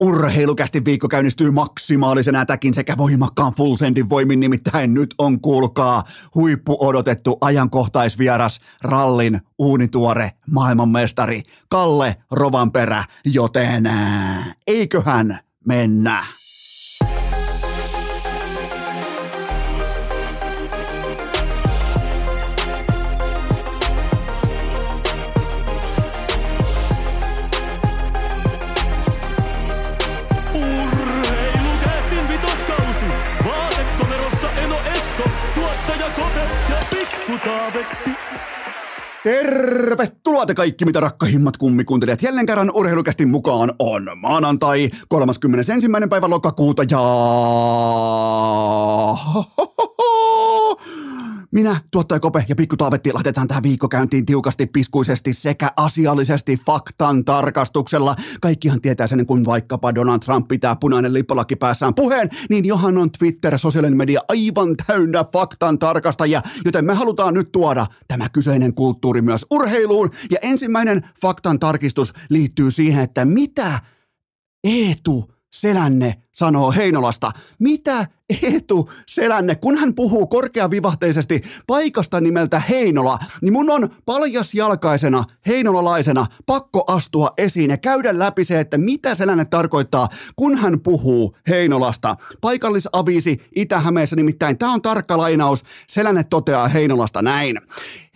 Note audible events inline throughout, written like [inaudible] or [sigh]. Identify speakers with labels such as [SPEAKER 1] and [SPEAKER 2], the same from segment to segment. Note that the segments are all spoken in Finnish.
[SPEAKER 1] Urheilukästi viikko käynnistyy maksimaalisen ätäkin sekä voimakkaan full sendin voimin, nimittäin nyt on kuulkaa huippu odotettu ajankohtaisvieras rallin uunituore maailmanmestari Kalle Rovanperä, joten eiköhän mennä. Tervetuloa te kaikki, mitä rakkahimmat kummikuuntelijat. Jälleen kerran urheilukästin mukaan on maanantai 31. päivä lokakuuta ja... [laughs] Minä, tuottaja Kope ja Pikku Taavetti lähdetään tähän viikkokäyntiin tiukasti, piskuisesti sekä asiallisesti faktan tarkastuksella. Kaikkihan tietää sen, kun vaikkapa Donald Trump pitää punainen lippalakki päässään puheen, niin johan on Twitter, sosiaalinen media aivan täynnä faktan tarkastajia, joten me halutaan nyt tuoda tämä kyseinen kulttuuri myös urheiluun. Ja ensimmäinen faktan tarkistus liittyy siihen, että mitä Eetu Selänne sanoo Heinolasta. Mitä Eetu Selänne, kun hän puhuu korkeavivahteisesti paikasta nimeltä Heinola, niin mun on paljasjalkaisena heinolalaisena pakko astua esiin ja käydä läpi se, että mitä Selänne tarkoittaa, kun hän puhuu Heinolasta. Paikallisaviisi Itä-Hämeessä nimittäin, tämä on tarkka lainaus, Selänne toteaa Heinolasta näin.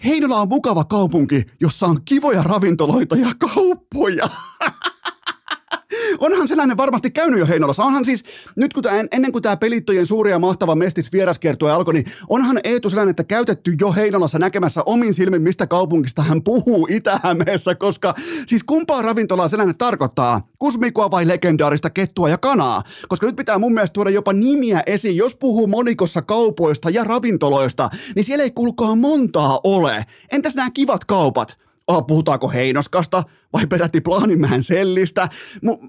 [SPEAKER 1] Heinola on mukava kaupunki, jossa on kivoja ravintoloita ja kauppoja. [laughs] Onhan sellainen varmasti käynyt jo Heinolassa. Onhan siis, nyt kun tämän, ennen kuin tämä pelittojen suuri ja mahtava mestis vieraskiertue alkoi, niin onhan Eetu sellainen, että käytetty jo Heinolassa näkemässä omin silmin, mistä kaupungista hän puhuu Itä-Hämeessä, koska siis kumpaa ravintolaa sellainen tarkoittaa? Kusmikua vai legendaarista kettua ja kanaa? Koska nyt pitää mun mielestä tuoda jopa nimiä esiin. Jos puhuu monikossa kaupoista ja ravintoloista, niin siellä ei kuulkaa montaa ole. Entäs nämä kivat kaupat? Oh, puhutaanko Heinoskasta vai peräti Plaanimäen sellistä?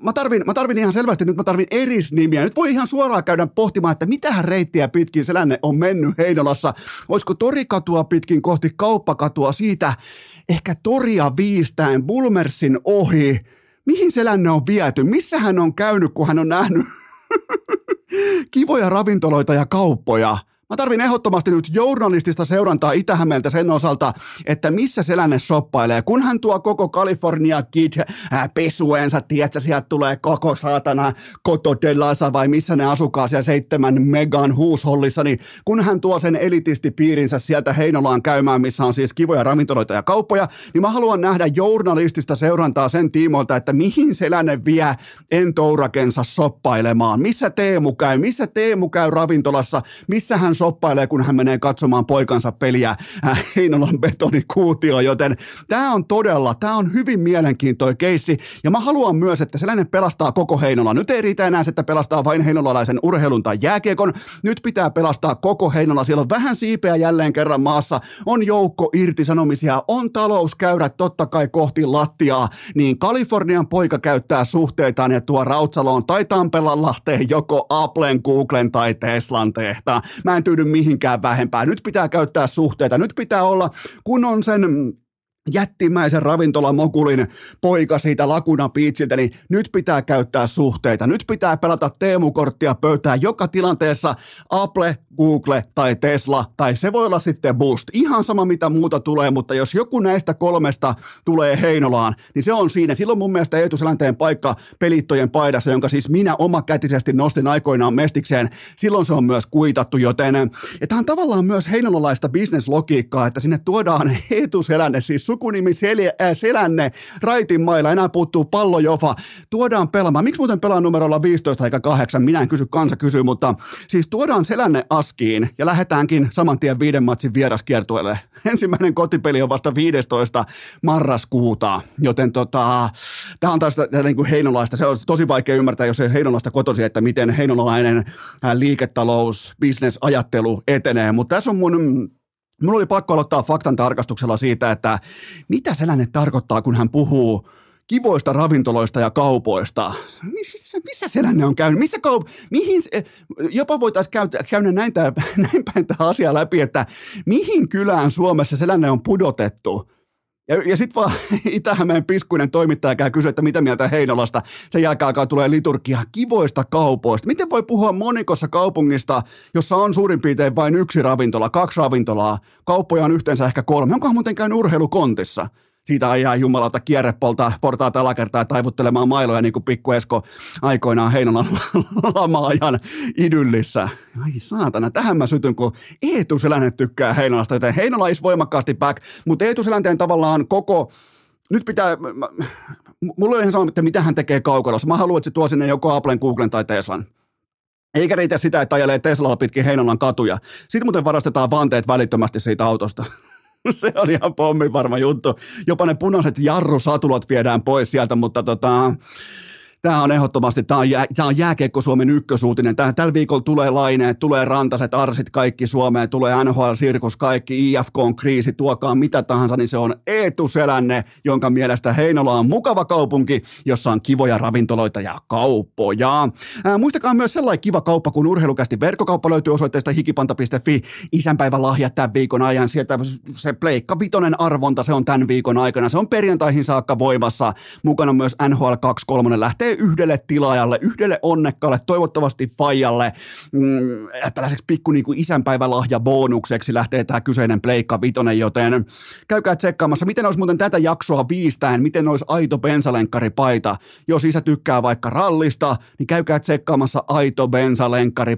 [SPEAKER 1] Mä tarvin, mä tarvin ihan selvästi, nyt mä tarvin erisnimiä. Nyt voi ihan suoraan käydä pohtimaan, että mitähän reittiä pitkin Selänne on mennyt Heinolassa. Olisiko torikatua pitkin kohti kauppakatua siitä ehkä toria viistäen Bulmersin ohi? Mihin Selänne on viety? Missä hän on käynyt, kun hän on nähnyt [laughs] kivoja ravintoloita ja kauppoja? Mä tarvin ehdottomasti nyt journalistista seurantaa Itä-Hämeeltä sen osalta, että missä Selänne shoppailee. Kun hän tuo koko California Kid äh, pesuensa, tiedätkö, sieltä tulee koko saatana Koto de Lasa vai missä ne asukaa siellä seitsemän megan huushollissa, niin kun hän tuo sen elitistipiirinsä sieltä Heinolaan käymään, missä on siis kivoja ravintoloita ja kauppoja, niin mä haluan nähdä journalistista seurantaa sen tiimoilta, että mihin Selänne vie entourakensa shoppailemaan. Missä Teemu käy, missä Teemu käy ravintolassa, missä hän shoppailee, kun hän menee katsomaan poikansa peliä. Heinolan betonikuutio, joten tämä on todella, tämä on hyvin mielenkiintoinen keissi, ja mä haluan myös, että sellainen pelastaa koko Heinola. Nyt ei riitä enää, että pelastaa vain heinolalaisen urheilun tai jääkiekon, nyt pitää pelastaa koko Heinola, siellä on vähän siipeä jälleen kerran maassa, on joukko irtisanomisia, on talouskäyrät totta kai kohti lattiaa, niin Kalifornian poika käyttää suhteitaan ja tuo Rautsaloon tai Tampelanlahteen joko Applen, Googlen tai Teslan tehtaan. Mä en tyydy mihinkään vähempään. Nyt pitää käyttää suhteita. Nyt pitää olla, kun on sen jättimäisen ravintolamokulin poika siitä Laguna Beachiltä, niin nyt pitää käyttää suhteita. Nyt pitää pelata Teemu-korttia pöytään joka tilanteessa Apple, Google tai Tesla, tai se voi olla sitten Boost. Ihan sama mitä muuta tulee, mutta jos joku näistä kolmesta tulee Heinolaan, niin se on siinä. Silloin mun mielestä Eetu Selänteen paikka pelittojen paidassa, jonka siis minä omakätisesti nostin aikoinaan mestikseen, silloin se on myös kuitattu, joten ja tämä on tavallaan myös heinolalaista bisneslogiikkaa, että sinne tuodaan [laughs] Eetu Selänne, siis sukunimi Sel- äh, Selänne, Raitin mailla, enää puuttuu pallojofa, tuodaan pelaamaan. Miksi muuten pelaa numerolla 15 eikä 8? Minä en kysy, kansa kysyy, mutta siis tuodaan Selänne askiin ja lähdetäänkin saman tien viiden matsin vieraskiertueelle. [laughs] Ensimmäinen kotipeli on vasta 15. marraskuuta, joten tota, tämä on taas niin kuin heinolaista. Se on tosi vaikea ymmärtää, jos ei heinolaista kotosi, että miten heinolalainen äh, liiketalous, bisnesajattelu etenee, mutta tässä on mun Mulla oli pakko aloittaa faktan tarkastuksella siitä, että mitä sellainen tarkoittaa, kun hän puhuu kivoista ravintoloista ja kaupoista. Missä, missä Selänne on käynyt? Missä kaup- mihin, jopa voitaisiin käydä, käydä näin, tää, [laughs] näin päin tämä asia läpi, että mihin kylään Suomessa Selänne on pudotettu? Ja, ja sitten vaan [laughs] Itä-Hämeen piskuinen toimittaja käy kysyä, että mitä mieltä Heinolasta. Sen jälkeen alkaa tulee liturgia kivoista kaupoista. Miten voi puhua monikossa kaupungista, jossa on suurin piirtein vain yksi ravintola, kaksi ravintolaa, kauppoja on yhteensä ehkä kolme. Onkohan muuten käynyt urheilukontissa? Siitä ajaa jumalalta kierrepolta portaat alakertaa taivuttelemaan mailoja niin kuin pikku Esko aikoinaan Heinolan [laughs] lama-ajan idyllissä. Ai saatana, tähän mä sytyn, kun Eetu tykkää Heinolasta, joten Heinola is voimakkaasti back, mutta Eetu Selänteen tavallaan koko nyt pitää, mä, mulla ei ihan sama, että mitä hän tekee kaukalossa. Mä haluan, että se tuo sinne joko Applen, Googlen tai Teslan. Eikä riitä sitä, että ajelee Teslalla pitkin Heinolan katuja. Sitten muuten varastetaan vanteet välittömästi siitä autosta. [laughs] se on ihan pommi varma juttu. Jopa ne punaiset jarrusatulat viedään pois sieltä, mutta tota, Tämä on ehdottomasti, tämä on, jää, on jääkiekko Suomen ykkösuutinen. Tämä, tällä viikolla tulee laineet, tulee rantaset, arsit kaikki Suomeen, tulee NHL-sirkus kaikki, IFK on kriisi, tuokaa mitä tahansa, niin se on Eetu Selänne, jonka mielestä Heinola on mukava kaupunki, jossa on kivoja ravintoloita ja kauppoja. Ää, muistakaa myös sellainen kiva kauppa, kun urheilukästi verkkokauppa löytyy osoitteesta hikipanta.fi, isänpäivä lahjat tämän viikon ajan, sieltä se pleikka vitonen arvonta, se on tämän viikon aikana, se on perjantaihin saakka voimassa, mukana myös NHL 23 lähtee yhdelle tilaajalle, yhdelle onnekkaalle, toivottavasti Fajalle, mm, tällaiseksi pikku niin kuin isänpäivälahja bonukseksi lähtee tämä kyseinen Pleikka Vitonen, joten käykää tsekkaamassa, miten olisi muuten tätä jaksoa viistäen, miten olisi aito paita. Jos isä tykkää vaikka rallista, niin käykää tsekkaamassa aito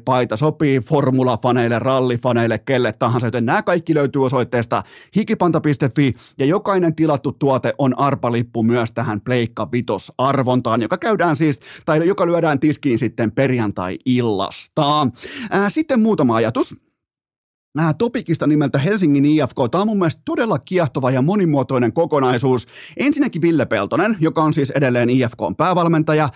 [SPEAKER 1] paita. sopii formulafaneille, rallifaneille, kelle tahansa, joten nämä kaikki löytyy osoitteesta hikipanta.fi ja jokainen tilattu tuote on arpalippu myös tähän Pleikka Vitos arvontaan, joka käydään lyödään siis, tai joka lyödään tiskiin sitten perjantai-illasta. sitten muutama ajatus. topikista nimeltä Helsingin IFK. Tämä on mun mielestä todella kiehtova ja monimuotoinen kokonaisuus. Ensinnäkin Ville Peltonen, joka on siis edelleen IFKn päävalmentaja.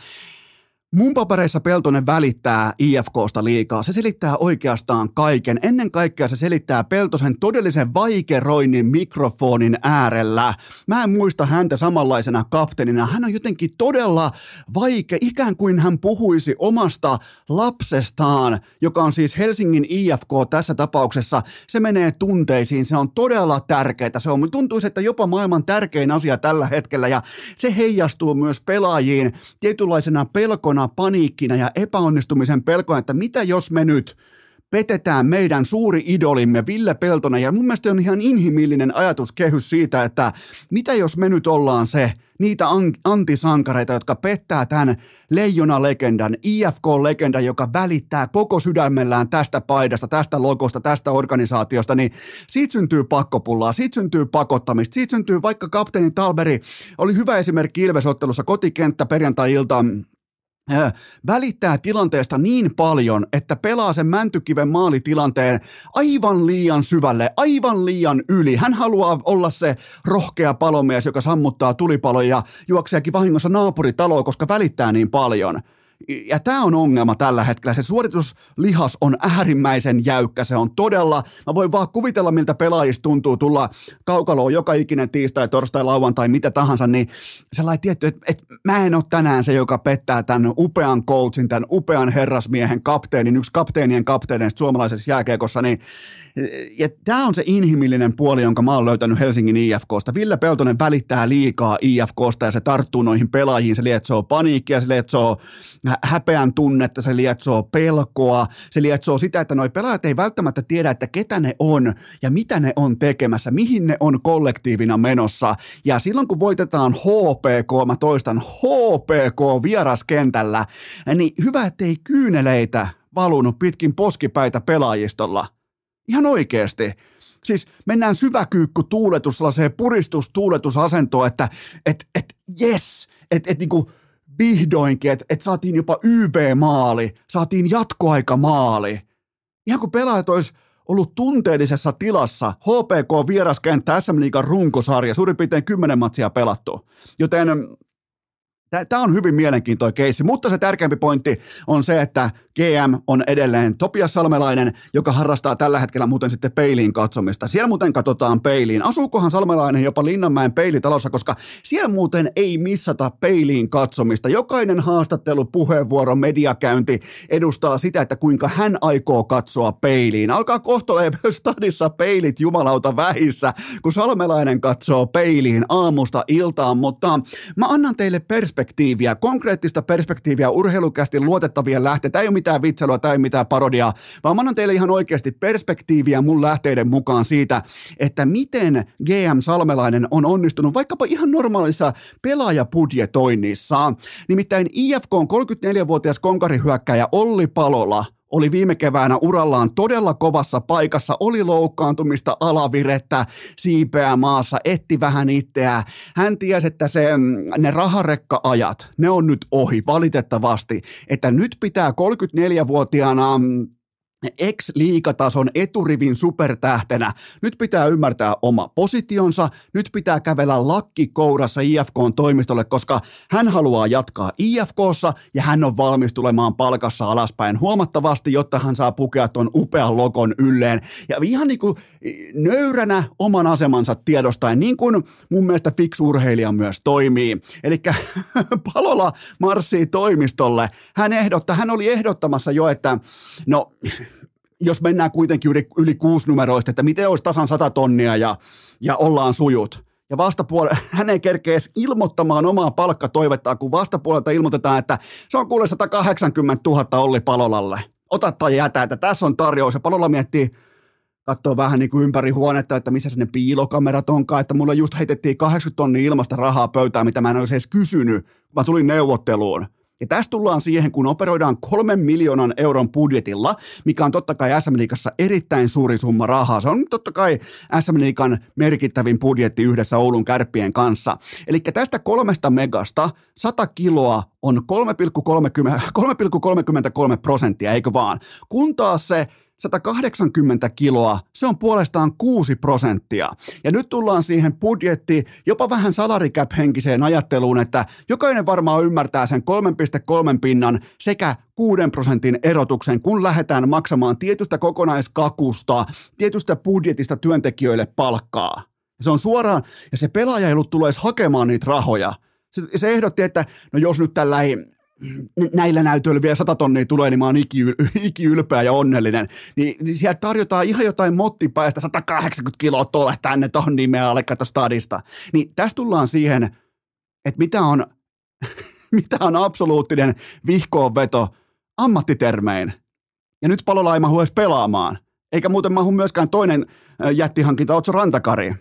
[SPEAKER 1] Mun papereissa Peltonen välittää IFKsta liikaa. Se selittää oikeastaan kaiken. Ennen kaikkea se selittää Peltosen todellisen vaikeroinnin mikrofonin äärellä. Mä en muista häntä samanlaisena kapteenina. Hän on jotenkin todella vaike, ikään kuin hän puhuisi omasta lapsestaan, joka on siis Helsingin IFK tässä tapauksessa. Se menee tunteisiin, se on todella tärkeää. Se on, tuntuisi, että jopa maailman tärkein asia tällä hetkellä ja se heijastuu myös pelaajiin tietynlaisena pelkona pelkona, paniikkina ja epäonnistumisen pelkona, että mitä jos me nyt petetään meidän suuri idolimme Ville Peltonen. Ja mun mielestä on ihan inhimillinen ajatuskehys siitä, että mitä jos me nyt ollaan se, niitä antisankareita, jotka pettää tämän leijona-legendan, IFK-legendan, joka välittää koko sydämellään tästä paidasta, tästä logosta, tästä organisaatiosta, niin siitä syntyy pakkopullaa, siitä syntyy pakottamista, siitä syntyy vaikka kapteeni Talberi, oli hyvä esimerkki Ilvesottelussa kotikenttä perjantai-ilta, välittää tilanteesta niin paljon, että pelaa sen Mäntykiven maalitilanteen aivan liian syvälle, aivan liian yli. Hän haluaa olla se rohkea palomies, joka sammuttaa tulipaloja ja juokseekin vahingossa naapuritaloa, koska välittää niin paljon – ja tämä on ongelma tällä hetkellä. Se suorituslihas on äärimmäisen jäykkä. Se on todella, mä voin vaan kuvitella, miltä pelaajista tuntuu tulla kaukaloon joka ikinen tiistai, torstai, lauantai, mitä tahansa, niin sellainen tietty, että, että mä en ole tänään se, joka pettää tämän upean coachin, tämän upean herrasmiehen kapteenin, yksi kapteenien kapteenista suomalaisessa jääkeekossa, niin ja tämä on se inhimillinen puoli, jonka mä oon löytänyt Helsingin IFKsta. Ville Peltonen välittää liikaa IFKsta ja se tarttuu noihin pelaajiin. Se lietsoo paniikkia, se lietsoo häpeän tunnetta, se lietsoo pelkoa, se lietsoo sitä, että noi pelaajat ei välttämättä tiedä, että ketä ne on ja mitä ne on tekemässä, mihin ne on kollektiivina menossa. Ja silloin kun voitetaan HPK, mä toistan HPK vieraskentällä, niin hyvä, ettei kyyneleitä valunut pitkin poskipäitä pelaajistolla – Ihan oikeasti. Siis mennään syväkyykky tuuletus sellaiseen puristustuuletusasentoon, että et, et yes, että et niinku vihdoinkin, että et saatiin jopa YV-maali, saatiin jatkoaikamaali. Ihan kun pelaajat olisi ollut tunteellisessa tilassa, HPK vieraskenttä SM Liigan runkosarja, suurin piirtein kymmenen matsia pelattu. Joten Tämä on hyvin mielenkiintoinen keissi, mutta se tärkeämpi pointti on se, että GM on edelleen Topias Salmelainen, joka harrastaa tällä hetkellä muuten sitten peiliin katsomista. Siellä muuten katsotaan peiliin. Asuukohan Salmelainen jopa Linnanmäen peilitalossa, koska siellä muuten ei missata peiliin katsomista. Jokainen haastattelu, puheenvuoro, mediakäynti edustaa sitä, että kuinka hän aikoo katsoa peiliin. Alkaa kohtolee [laughs] stadissa peilit jumalauta vähissä, kun Salmelainen katsoo peiliin aamusta iltaan, mutta mä annan teille perspektiiviä, konkreettista perspektiiviä, urheilukästi luotettavia lähteitä. Ei ole mitään vitsailua tai mitään parodiaa, vaan mä annan teille ihan oikeasti perspektiiviä mun lähteiden mukaan siitä, että miten GM Salmelainen on onnistunut vaikkapa ihan normaalissa pelaajapudjetoinnissa. Nimittäin IFK on 34-vuotias konkarihyökkäjä Olli Palola – oli viime keväänä urallaan todella kovassa paikassa, oli loukkaantumista, alavirettä, siipeää maassa, etti vähän itseään. Hän tiesi, että se, mm, ne raharekka-ajat, ne on nyt ohi valitettavasti, että nyt pitää 34-vuotiaana mm, ex-liikatason eturivin supertähtenä. Nyt pitää ymmärtää oma positionsa, nyt pitää kävellä lakki kourassa IFKn toimistolle, koska hän haluaa jatkaa IFKssa ja hän on valmis tulemaan palkassa alaspäin huomattavasti, jotta hän saa pukea tuon upean logon ylleen. Ja ihan niin kuin nöyränä oman asemansa tiedostaen, niin kuin mun mielestä fiksurheilija myös toimii. Eli [laughs] Palola marssii toimistolle. Hän ehdottaa, hän oli ehdottamassa jo, että no jos mennään kuitenkin yli, yli kuusi numeroista, että miten olisi tasan sata tonnia ja, ja ollaan sujut. Ja vastapuolella, [laughs] hän ei kerkeä edes ilmoittamaan omaa palkkatoivettaan, kun vastapuolelta ilmoitetaan, että se on kuule 180 000 Olli Palolalle. Ota tai jätä, että tässä on tarjous. Ja Palola miettii, katsoo vähän niin kuin ympäri huonetta, että missä ne piilokamerat onkaan, että mulla just heitettiin 80 tonnia ilmasta rahaa pöytään, mitä mä en olisi edes kysynyt, mä tulin neuvotteluun. Ja tässä tullaan siihen, kun operoidaan kolmen miljoonan euron budjetilla, mikä on totta kai SM Liigassa erittäin suuri summa rahaa. Se on totta kai SM Liigan merkittävin budjetti yhdessä Oulun kärppien kanssa. Eli tästä kolmesta megasta 100 kiloa on 3,33 prosenttia, eikö vaan? Kun taas se 180 kiloa, se on puolestaan 6 prosenttia. Ja nyt tullaan siihen budjetti, jopa vähän salaricap henkiseen ajatteluun, että jokainen varmaan ymmärtää sen 3,3 pinnan sekä 6 prosentin erotuksen, kun lähdetään maksamaan tietystä kokonaiskakusta, tietystä budjetista työntekijöille palkkaa. Se on suoraan, ja se pelaaja ei ollut hakemaan niitä rahoja. Se, se ehdotti, että no jos nyt tällä ei näillä näytöillä vielä sata tonnia tulee, niin mä oon iki, [laughs] iki ja onnellinen. Niin, niin sieltä tarjotaan ihan jotain mottipäästä 180 kiloa tuolle tänne tuohon nimeä alle stadista. Niin tästä tullaan siihen, että mitä on, [laughs] mitä on absoluuttinen vihkoonveto ammattitermein. Ja nyt palolla ei pelaamaan. Eikä muuten mahu myöskään toinen jättihankinta, Otso Rantakari.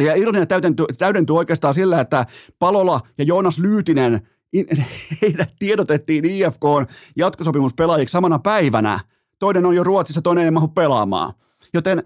[SPEAKER 1] Ja ironia täydentyy, täydentyy oikeastaan sillä, että Palola ja Joonas Lyytinen – [laughs] heidät tiedotettiin IFK jatkosopimuspelaajiksi samana päivänä. Toinen on jo Ruotsissa, toinen ei mahu pelaamaan. Joten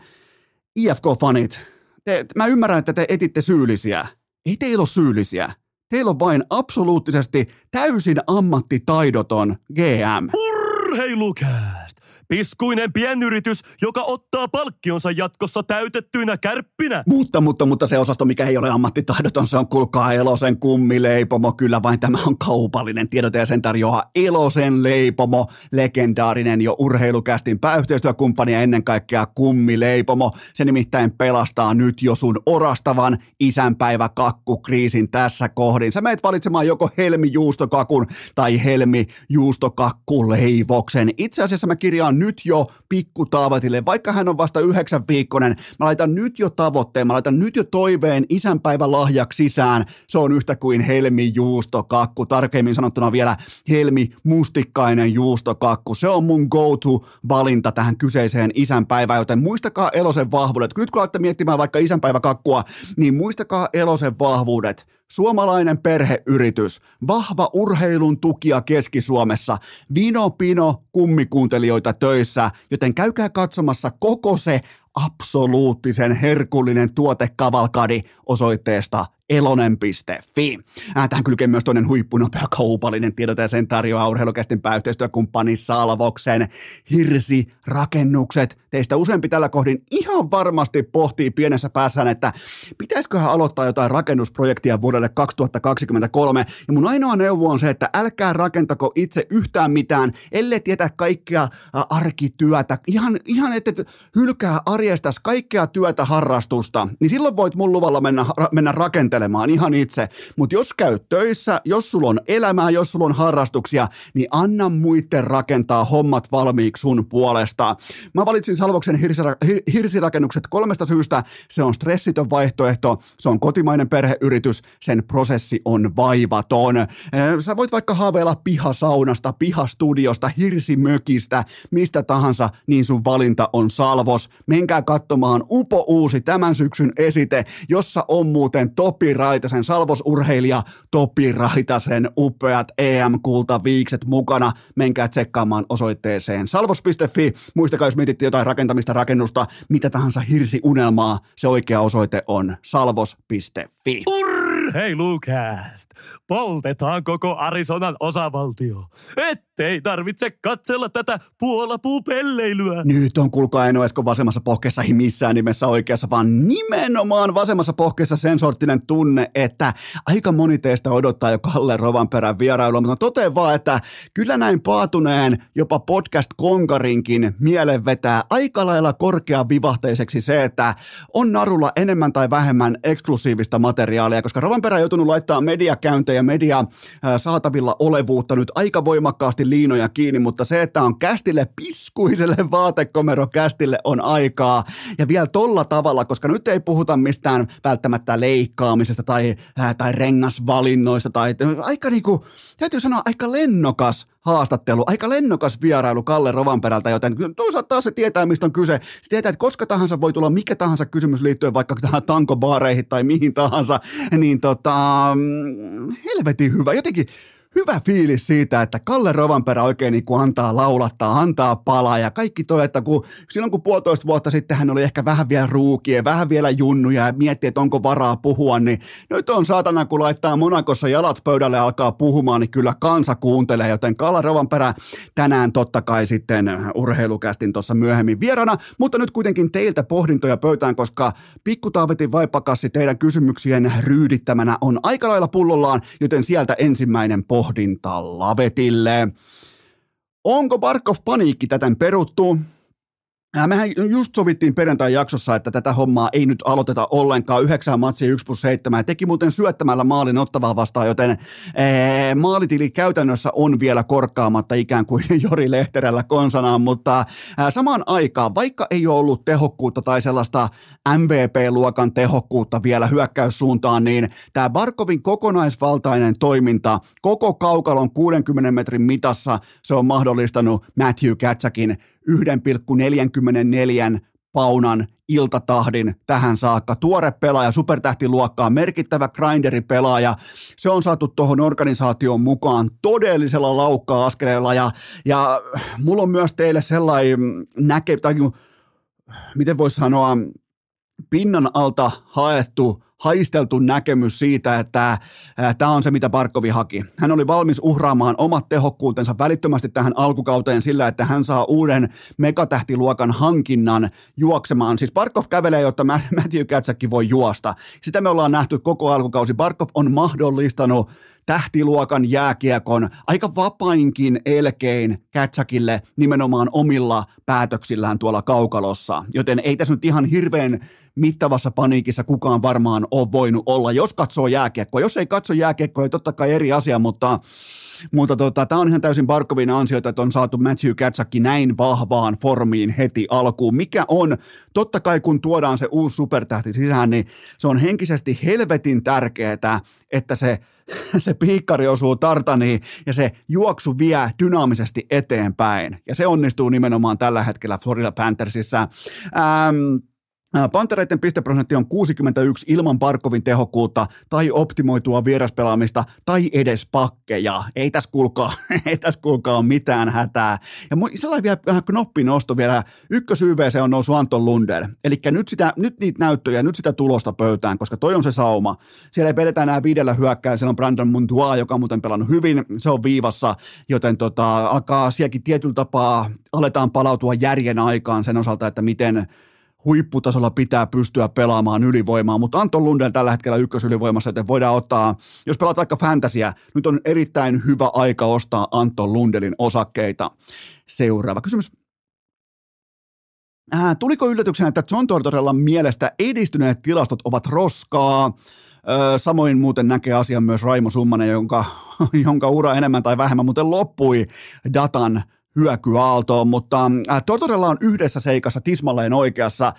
[SPEAKER 1] IFK-fanit, te, mä ymmärrän, että te etitte syyllisiä. Ei teillä ole syyllisiä. Teillä on vain absoluuttisesti täysin ammattitaidoton GM.
[SPEAKER 2] Urheilukää! Piskuinen pienyritys, joka ottaa palkkionsa jatkossa täytettyinä kärppinä.
[SPEAKER 1] Mutta, mutta, mutta se osasto, mikä ei ole ammattitahdoton, se on kuulkaa Elosen kummileipomo. Kyllä vain tämä on kaupallinen tiedote ja sen tarjoaa Elosen leipomo, legendaarinen jo urheilukästin pääyhteistyökumppani ja ennen kaikkea kummileipomo. Se nimittäin pelastaa nyt jo sun orastavan isänpäivä kakkukriisin tässä kohdin. Sä meet valitsemaan joko helmi juustokakun tai helmi juustokakkuleivoksen. Itse asiassa mä kirjaan nyt jo pikku Taavatille, vaikka hän on vasta yhdeksän viikkonen, mä laitan nyt jo tavoitteen, mä laitan nyt jo toiveen isänpäivä lahjaksi sisään. Se on yhtä kuin helmi juustokakku, tarkemmin sanottuna vielä helmi mustikkainen juustokakku. Se on mun go-to valinta tähän kyseiseen isänpäivään, joten muistakaa Elosen vahvuudet. Nyt kun olette miettimään vaikka isänpäiväkakkua, niin muistakaa Elosen vahvuudet. Suomalainen perheyritys, vahva urheilun tukia Keski-Suomessa, Vino Pino kummikuuntelijoita töissä, joten käykää katsomassa koko se absoluuttisen herkullinen tuotekavalkadi osoitteesta elonen.fi. Äh, tähän kylkee myös toinen huippunopea kaupallinen tiedote ja sen tarjoaa urheilukästin yhteistyökumppani Salvoksen hirsirakennukset. Teistä useampi tällä kohdin ihan varmasti pohtii pienessä päässään, että pitäisiköhän aloittaa jotain rakennusprojektia vuodelle 2023. Ja mun ainoa neuvo on se, että älkää rakentako itse yhtään mitään, ellei tietä kaikkea arkityötä. Ihan, ihan että hylkää arjestas kaikkea työtä, harrastusta, niin silloin voit mun luvalla mennä, mennä rakentelemaan ihan itse. Mutta jos käy töissä, jos sulla on elämää, jos sulla on harrastuksia, niin anna muiden rakentaa hommat valmiiksi sun puolesta. Mä valitsin Salvoksen hirsira- hirsirakennukset kolmesta syystä. Se on stressitön vaihtoehto, se on kotimainen perheyritys, sen prosessi on vaivaton. Sä voit vaikka haaveilla pihasaunasta, pihastudiosta, hirsimökistä, mistä tahansa, niin sun valinta on Salvos. Menkää katsomaan upo uusi tämän syksyn esite, jossa on muuten Topi Raitasen, salvosurheilija Topi Raitasen upeat EM-kultaviikset mukana. Menkää tsekkaamaan osoitteeseen salvos.fi. Muistakaa, jos mietitte jotain rakentamista, rakennusta, mitä tahansa hirsiunelmaa, se oikea osoite on salvos.fi.
[SPEAKER 2] Urheilukääst! Poltetaan koko Arizonan osavaltio, ettei tarvitse katsella tätä puolapupelleilyä.
[SPEAKER 1] Nyt on kuulkaa en Esko vasemmassa pohkeessa ei missään nimessä oikeassa, vaan nimenomaan vasemmassa pohkeessa sen sorttinen tunne, että aika moni teistä odottaa jo Kalle Rovanperän vierailua, mutta totean vaan, että kyllä näin paatuneen jopa podcast-konkarinkin mielen vetää aika lailla korkea vivahteiseksi se, että on narulla enemmän tai vähemmän eksklusiivista materiaalia, koska Rovanperä on joutunut laittaa mediakäyntejä, media saatavilla olevuutta nyt aika voimakkaasti liinoja kiinni, mutta se, että on kästille piskuiselle vaatekomero kästille on aikaa ja vielä tolla tavalla, koska nyt ei puhuta mistään välttämättä leikkaamisesta tai, tai rengasvalinnoista tai aika niinku, täytyy sanoa aika lennokas haastattelu, aika lennokas vierailu Kalle Rovanperältä, joten toisaalta taas se tietää, mistä on kyse. Se tietää, että koska tahansa voi tulla mikä tahansa kysymys liittyen vaikka tähän tankobaareihin tai mihin tahansa, niin tota, mm, helvetin hyvä. Jotenkin hyvä fiilis siitä, että Kalle Rovanperä oikein niin kuin antaa laulattaa, antaa palaa ja kaikki toi, että kun, silloin kun puolitoista vuotta sitten hän oli ehkä vähän vielä ruukie, vähän vielä junnuja ja mietti, että onko varaa puhua, niin nyt on saatana, kun laittaa Monakossa jalat pöydälle ja alkaa puhumaan, niin kyllä kansa kuuntelee, joten Kalle Rovanperä tänään totta kai sitten urheilukästin tuossa myöhemmin vierana, mutta nyt kuitenkin teiltä pohdintoja pöytään, koska pikkutaavetin vaipakassi teidän kysymyksien ryydittämänä on aika lailla pullollaan, joten sieltä ensimmäinen pohdinto pohdinta lavetille. Onko Barkov paniikki täten peruttu? Ja mehän just sovittiin perjantai jaksossa, että tätä hommaa ei nyt aloiteta ollenkaan. Yhdeksän matsia 1 plus 7 ja teki muuten syöttämällä maalin ottavaa vastaan, joten ee, maalitili käytännössä on vielä korkkaamatta ikään kuin [laughs] Jori Lehterällä konsanaan, mutta ää, samaan aikaan, vaikka ei ole ollut tehokkuutta tai sellaista MVP-luokan tehokkuutta vielä hyökkäyssuuntaan, niin tämä Barkovin kokonaisvaltainen toiminta koko kaukalon 60 metrin mitassa, se on mahdollistanut Matthew Katsakin 1,44 paunan iltatahdin tähän saakka. Tuore pelaaja, supertähtiluokkaa, merkittävä grinderi pelaaja. Se on saatu tuohon organisaation mukaan todellisella laukkaa-askeleella ja, ja mulla on myös teille sellainen näke, tai miten voisi sanoa, pinnan alta haettu haisteltu näkemys siitä, että tämä on se, mitä Barkovi haki. Hän oli valmis uhraamaan omat tehokkuutensa välittömästi tähän alkukauteen sillä, että hän saa uuden megatähtiluokan hankinnan juoksemaan. Siis Barkov kävelee, jotta Matthew Katsäkki voi juosta. Sitä me ollaan nähty koko alkukausi. Barkov on mahdollistanut tähtiluokan jääkiekon aika vapainkin elkein Kätsäkille nimenomaan omilla päätöksillään tuolla kaukalossa. Joten ei tässä nyt ihan hirveän mittavassa paniikissa kukaan varmaan ole voinut olla, jos katsoo jääkiekkoa. Jos ei katso jääkiekkoa, ei totta kai eri asia, mutta mutta tota, tämä on ihan täysin Barkovin ansiota, että on saatu Matthew Katsakki näin vahvaan formiin heti alkuun. Mikä on, totta kai kun tuodaan se uusi supertähti sisään, niin se on henkisesti helvetin tärkeää, että se [laughs] se piikkari osuu tartaniin ja se juoksu vie dynaamisesti eteenpäin. Ja se onnistuu nimenomaan tällä hetkellä Florida Panthersissa. Ähm, Pantereiden pisteprosentti on 61 ilman Parkovin tehokkuutta tai optimoitua vieraspelaamista tai edes pakkeja. Ei tässä kuulkaa, [laughs] ei tässä kuulkaa ole mitään hätää. Ja sellainen vielä vähän knoppinosto vielä. Ykkös YVC on noussut Anton Lundell. Eli nyt, sitä, nyt niitä näyttöjä, nyt sitä tulosta pöytään, koska toi on se sauma. Siellä ei pedetä enää viidellä hyökkää, siellä on Brandon Muntua, joka on muuten pelannut hyvin, se on viivassa, joten tota, alkaa sielläkin tietyllä tapaa, aletaan palautua järjen aikaan sen osalta, että miten huipputasolla pitää pystyä pelaamaan ylivoimaa, mutta Anton Lundell tällä hetkellä ykkösylivoimassa, joten voidaan ottaa, jos pelaat vaikka fantasia, nyt on erittäin hyvä aika ostaa Anton Lundelin osakkeita. Seuraava kysymys. Äh, tuliko yllätyksenä, että John Tortorellan mielestä edistyneet tilastot ovat roskaa? Samoin muuten näkee asian myös Raimo Summanen, jonka, [laughs] jonka ura enemmän tai vähemmän muuten loppui datan hyökyaaltoon, mutta äh, Tortorella on yhdessä seikassa tismalleen oikeassa.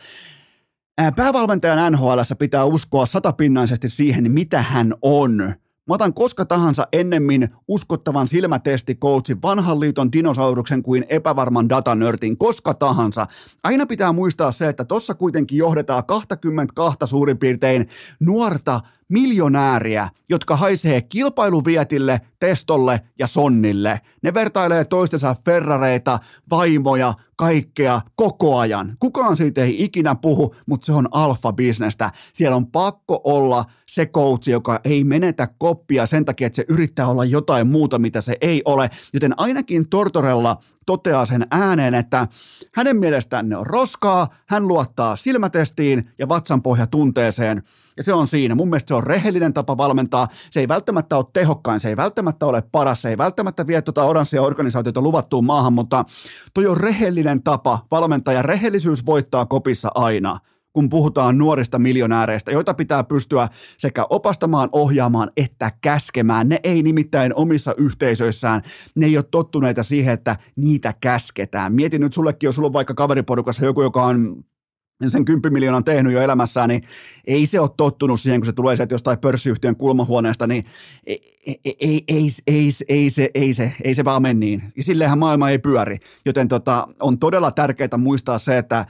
[SPEAKER 1] Äh, päävalmentajan NHL pitää uskoa satapinnaisesti siihen, mitä hän on. Mä otan koska tahansa ennemmin uskottavan silmätestikoutsin vanhan liiton dinosauruksen kuin epävarman datanörtin, koska tahansa. Aina pitää muistaa se, että tossa kuitenkin johdetaan 22 suurin piirtein nuorta miljonääriä, jotka haisee kilpailuvietille, testolle ja sonnille. Ne vertailee toistensa ferrareita, vaimoja, kaikkea koko ajan. Kukaan siitä ei ikinä puhu, mutta se on alfa-bisnestä. Siellä on pakko olla se coach, joka ei menetä koppia sen takia, että se yrittää olla jotain muuta, mitä se ei ole. Joten ainakin Tortorella toteaa sen ääneen, että hänen mielestään ne on roskaa, hän luottaa silmätestiin ja vatsanpohja tunteeseen, ja se on siinä. Mun mielestä se on rehellinen tapa valmentaa. Se ei välttämättä ole tehokkain, se ei välttämättä ole paras, se ei välttämättä vie tuota oranssia organisaatiota luvattuun maahan, mutta toi on rehellinen tapa valmentaa, ja rehellisyys voittaa kopissa aina kun puhutaan nuorista miljonääreistä, joita pitää pystyä sekä opastamaan, ohjaamaan että käskemään. Ne ei nimittäin omissa yhteisöissään, ne ei ole tottuneita siihen, että niitä käsketään. Mieti nyt sullekin, jos sulla on vaikka kaveriporukassa joku, joka on sen 10 miljoonan tehnyt jo elämässään, niin ei se ole tottunut siihen, kun se tulee sieltä jostain pörssiyhtiön kulmahuoneesta, niin ei, ei, ei, ei, ei, ei, se, ei, se, ei se vaan mene niin. Ja silleenhän maailma ei pyöri. Joten tota, on todella tärkeää muistaa se, että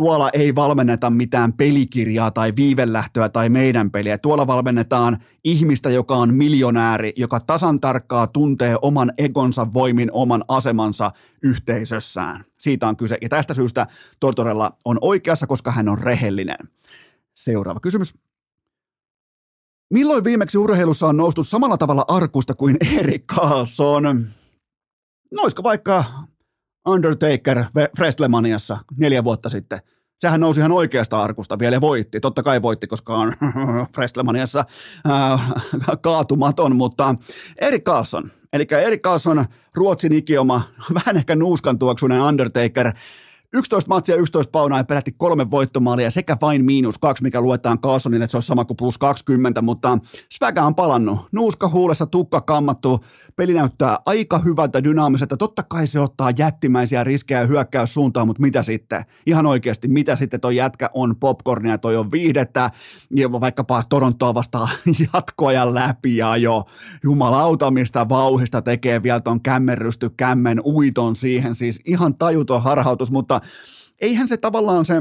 [SPEAKER 1] tuolla ei valmenneta mitään pelikirjaa tai viivelähtöä tai meidän peliä. Tuolla valmennetaan ihmistä, joka on miljonääri, joka tasan tarkkaa tuntee oman egonsa voimin, oman asemansa yhteisössään. Siitä on kyse. Ja tästä syystä Tortorella on oikeassa, koska hän on rehellinen. Seuraava kysymys. Milloin viimeksi urheilussa on noustu samalla tavalla arkusta kuin Erik Carlson? Noisko vaikka Undertaker Frestlemaniassa neljä vuotta sitten. Sehän nousi ihan oikeasta arkusta vielä ja voitti. Totta kai voitti, koska on [laughs] Frestlemaniassa äh, kaatumaton, mutta Erik Carlson, eli Erik Carlson, Ruotsin ikioma, [laughs] vähän ehkä nuuskantuoksuinen Undertaker, 11 matsia, 11 paunaa ja peräti kolme voittomaalia sekä vain miinus kaksi, mikä luetaan Carlsonille, että se on sama kuin plus 20, mutta Svägä on palannut. Nuuska huulessa, tukka kammattu, peli näyttää aika hyvältä dynaamiselta. Totta kai se ottaa jättimäisiä riskejä hyökkäys suuntaan, mutta mitä sitten? Ihan oikeasti, mitä sitten toi jätkä on popcornia, toi on viihdettä, ja vaikkapa Torontoa vastaan [laughs] jatkoja läpi ja jo jumalauta, mistä vauhista tekee vielä ton kämmerrysty kämmen uiton siihen, siis ihan tajuton harhautus, mutta eihän se tavallaan se,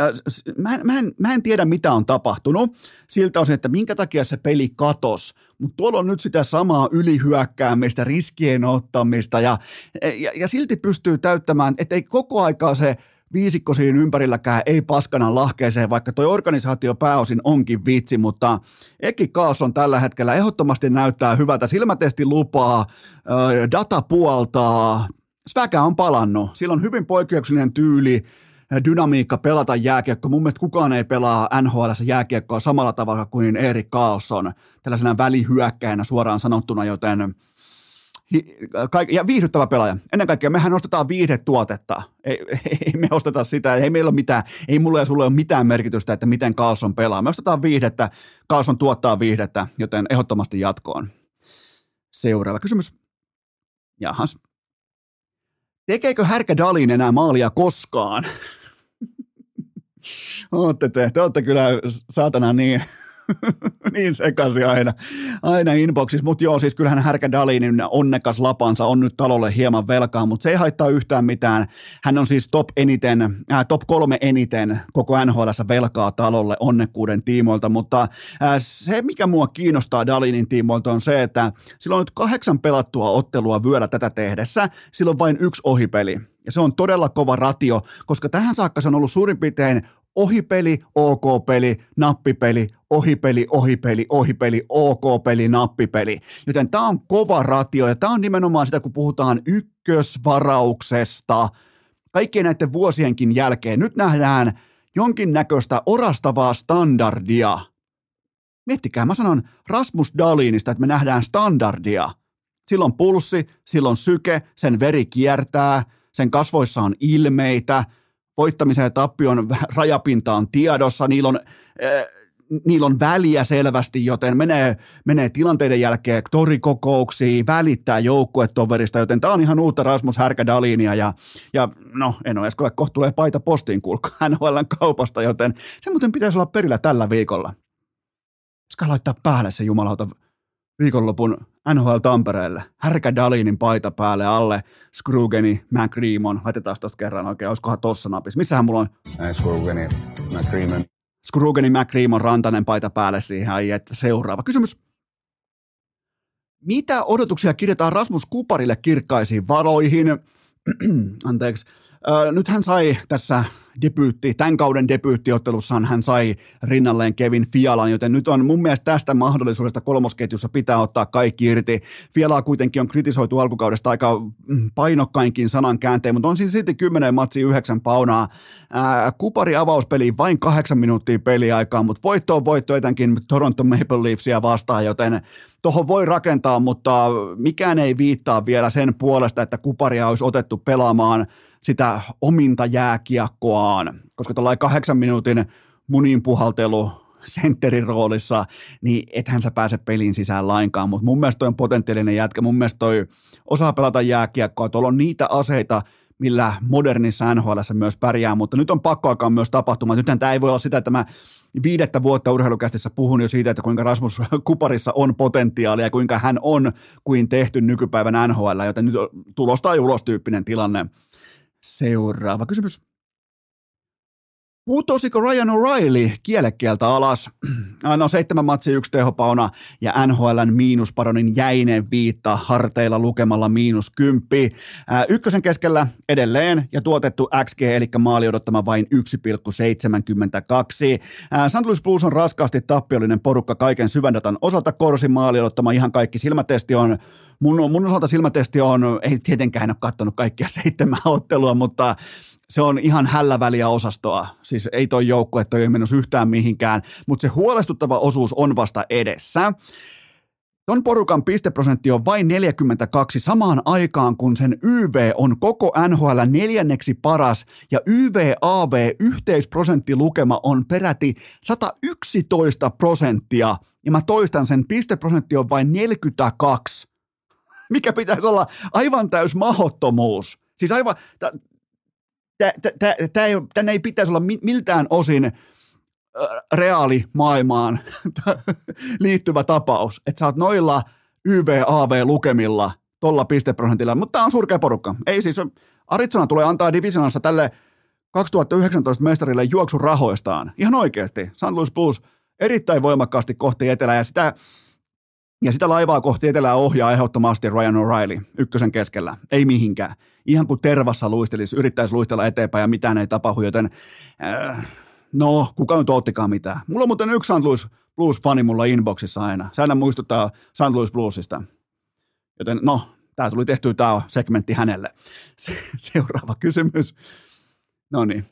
[SPEAKER 1] äh, Mä en, mä, en, mä en tiedä, mitä on tapahtunut siltä osin, että minkä takia se peli katos, mutta tuolla on nyt sitä samaa ylihyökkäämistä, riskien ottamista ja, ja, ja silti pystyy täyttämään, että ei koko aikaa se viisikko siinä ympärilläkään ei paskana lahkeeseen, vaikka toi organisaatio pääosin onkin vitsi, mutta Eki Carlson tällä hetkellä ehdottomasti näyttää hyvältä. Silmätesti lupaa, data puoltaa, Sväkä on palannut. Sillä on hyvin poikkeuksellinen tyyli, dynamiikka pelata jääkiekko. Mun mielestä kukaan ei pelaa NHL jääkiekkoa samalla tavalla kuin Erik Carlson, tällaisena välihyökkäjänä suoraan sanottuna, joten ja viihdyttävä pelaaja. Ennen kaikkea mehän ostetaan viihdetuotetta. Ei, [laughs] ei me osteta sitä, ei meillä ole mitään, ei mulle ja sulle ole mitään merkitystä, että miten Carlson pelaa. Me ostetaan viihdettä, Carlson tuottaa viihdettä, joten ehdottomasti jatkoon. Seuraava kysymys. Jahas, Tekeekö Härkä Dalin enää maalia koskaan? [laughs] Ootte te, te olette kyllä saatana niin, [laughs] niin sekaisin aina, aina inboxissa. Mutta joo, siis kyllähän Härkä Dalinin onnekas lapansa on nyt talolle hieman velkaa, mutta se ei haittaa yhtään mitään. Hän on siis top, eniten, äh, top kolme eniten koko NHL velkaa talolle onnekkuuden tiimoilta, mutta äh, se, mikä mua kiinnostaa Dalinin tiimoilta on se, että sillä on nyt kahdeksan pelattua ottelua vyöllä tätä tehdessä, sillä on vain yksi ohipeli. Ja se on todella kova ratio, koska tähän saakka se on ollut suurin piirtein ohipeli, OK-peli, nappipeli, ohipeli, ohipeli, ohipeli, OK-peli, nappipeli. Joten tämä on kova ratio ja tämä on nimenomaan sitä, kun puhutaan ykkösvarauksesta. Kaikkien näiden vuosienkin jälkeen nyt nähdään jonkinnäköistä orastavaa standardia. Miettikää, mä sanon Rasmus Dalinista, että me nähdään standardia. Silloin pulssi, silloin syke, sen veri kiertää, sen kasvoissa on ilmeitä – voittamisen ja tappion rajapinta on tiedossa, niillä on, äh, niillä on väliä selvästi, joten menee, menee tilanteiden jälkeen torikokouksiin, välittää joukkuetoverista, joten tämä on ihan uutta Rasmus Härkädalinia ja, ja no en ole edes kohta tulee paita postiin kuulkaa [laughs] NHLn kaupasta, joten se muuten pitäisi olla perillä tällä viikolla. Ska laittaa päälle se jumalauta viikonlopun NHL Tampereelle. Härkä Dalinin paita päälle alle, Scrugeni, McReamon. Laitetaan tosta kerran oikein, olisikohan tossa napis. Missähän mulla on?
[SPEAKER 3] Scrugeni, McReamon.
[SPEAKER 1] Scrugeni, McReamon, Rantanen paita päälle siihen. Ai, että seuraava kysymys. Mitä odotuksia kirjataan Rasmus Kuparille kirkkaisiin valoihin? [clears throat] Anteeksi. nyt hän sai tässä debyytti, tämän kauden debyyttiottelussaan hän sai rinnalleen Kevin Fialan, joten nyt on mun mielestä tästä mahdollisuudesta kolmosketjussa pitää ottaa kaikki irti. Fialaa kuitenkin on kritisoitu alkukaudesta aika mm, painokkainkin sanan käänteen, mutta on siinä silti 10 matsi 9 paunaa. Ää, kupari avauspeli vain kahdeksan minuuttia peliaikaa, mutta voitto on voitto etenkin Toronto Maple Leafsia vastaan, joten tuohon voi rakentaa, mutta mikään ei viittaa vielä sen puolesta, että kuparia olisi otettu pelaamaan sitä ominta jääkiekkoaan, koska tuollainen kahdeksan minuutin munin puhaltelu sentterin roolissa, niin ethän sä pääse pelin sisään lainkaan, mutta mun mielestä toi on potentiaalinen jätkä, mun mielestä toi osaa pelata jääkiekkoa, tuolla on niitä aseita, millä modernissa NHL myös pärjää, mutta nyt on pakko alkaa myös tapahtumaan. Nythän tämä ei voi olla sitä, että mä viidettä vuotta urheilukästissä puhun jo siitä, että kuinka Rasmus [laughs] Kuparissa on potentiaalia kuinka hän on kuin tehty nykypäivän NHL, joten nyt tulosta tai ulos tyyppinen tilanne. Seuraava kysymys. Putosiko Ryan O'Reilly kielekieltä alas? No seitsemän matsi yksi tehopauna ja NHLn miinusparonin jäinen viitta harteilla lukemalla miinus kymppi. ykkösen keskellä edelleen ja tuotettu XG eli maali odottama vain 1,72. St. Louis Blues on raskaasti tappiollinen porukka kaiken syvän datan osalta. Korsin maali odottama ihan kaikki silmätesti on mun, mun osalta silmätesti on, ei tietenkään ole katsonut kaikkia [laughs] seitsemän ottelua, mutta se on ihan hälläväliä osastoa. Siis ei toi joukkue, toi ei menossa yhtään mihinkään, mutta se huolestuttava osuus on vasta edessä. Ton porukan pisteprosentti on vain 42 samaan aikaan, kun sen YV on koko NHL neljänneksi paras ja YVAV-yhteisprosenttilukema on peräti 111 prosenttia. Ja mä toistan, sen pisteprosentti on vain 42 mikä pitäisi olla aivan täys mahottomuus. Siis aivan, tänne ei pitäisi olla miltään osin reaalimaailmaan [laughs] liittyvä tapaus, että sä oot noilla YVAV-lukemilla tuolla pisteprosentilla, mutta tämä on surkea porukka. Ei siis, Aritsona tulee antaa divisionassa tälle 2019 mestarille juoksun rahoistaan. Ihan oikeasti. St. Louis Blues erittäin voimakkaasti kohti etelää ja sitä ja sitä laivaa kohti etelää ohjaa ehdottomasti Ryan O'Reilly ykkösen keskellä. Ei mihinkään. Ihan kuin tervassa luistelisi, yrittäisi luistella eteenpäin ja mitään ei tapahdu, joten äh, no, kuka nyt oottikaan mitään. Mulla on muuten yksi St. Louis Blues-fani mulla inboxissa aina. Se aina muistuttaa St. Louis Bluesista. Joten no, tämä tuli tehty tämä segmentti hänelle. [laughs] Se, seuraava kysymys. No niin.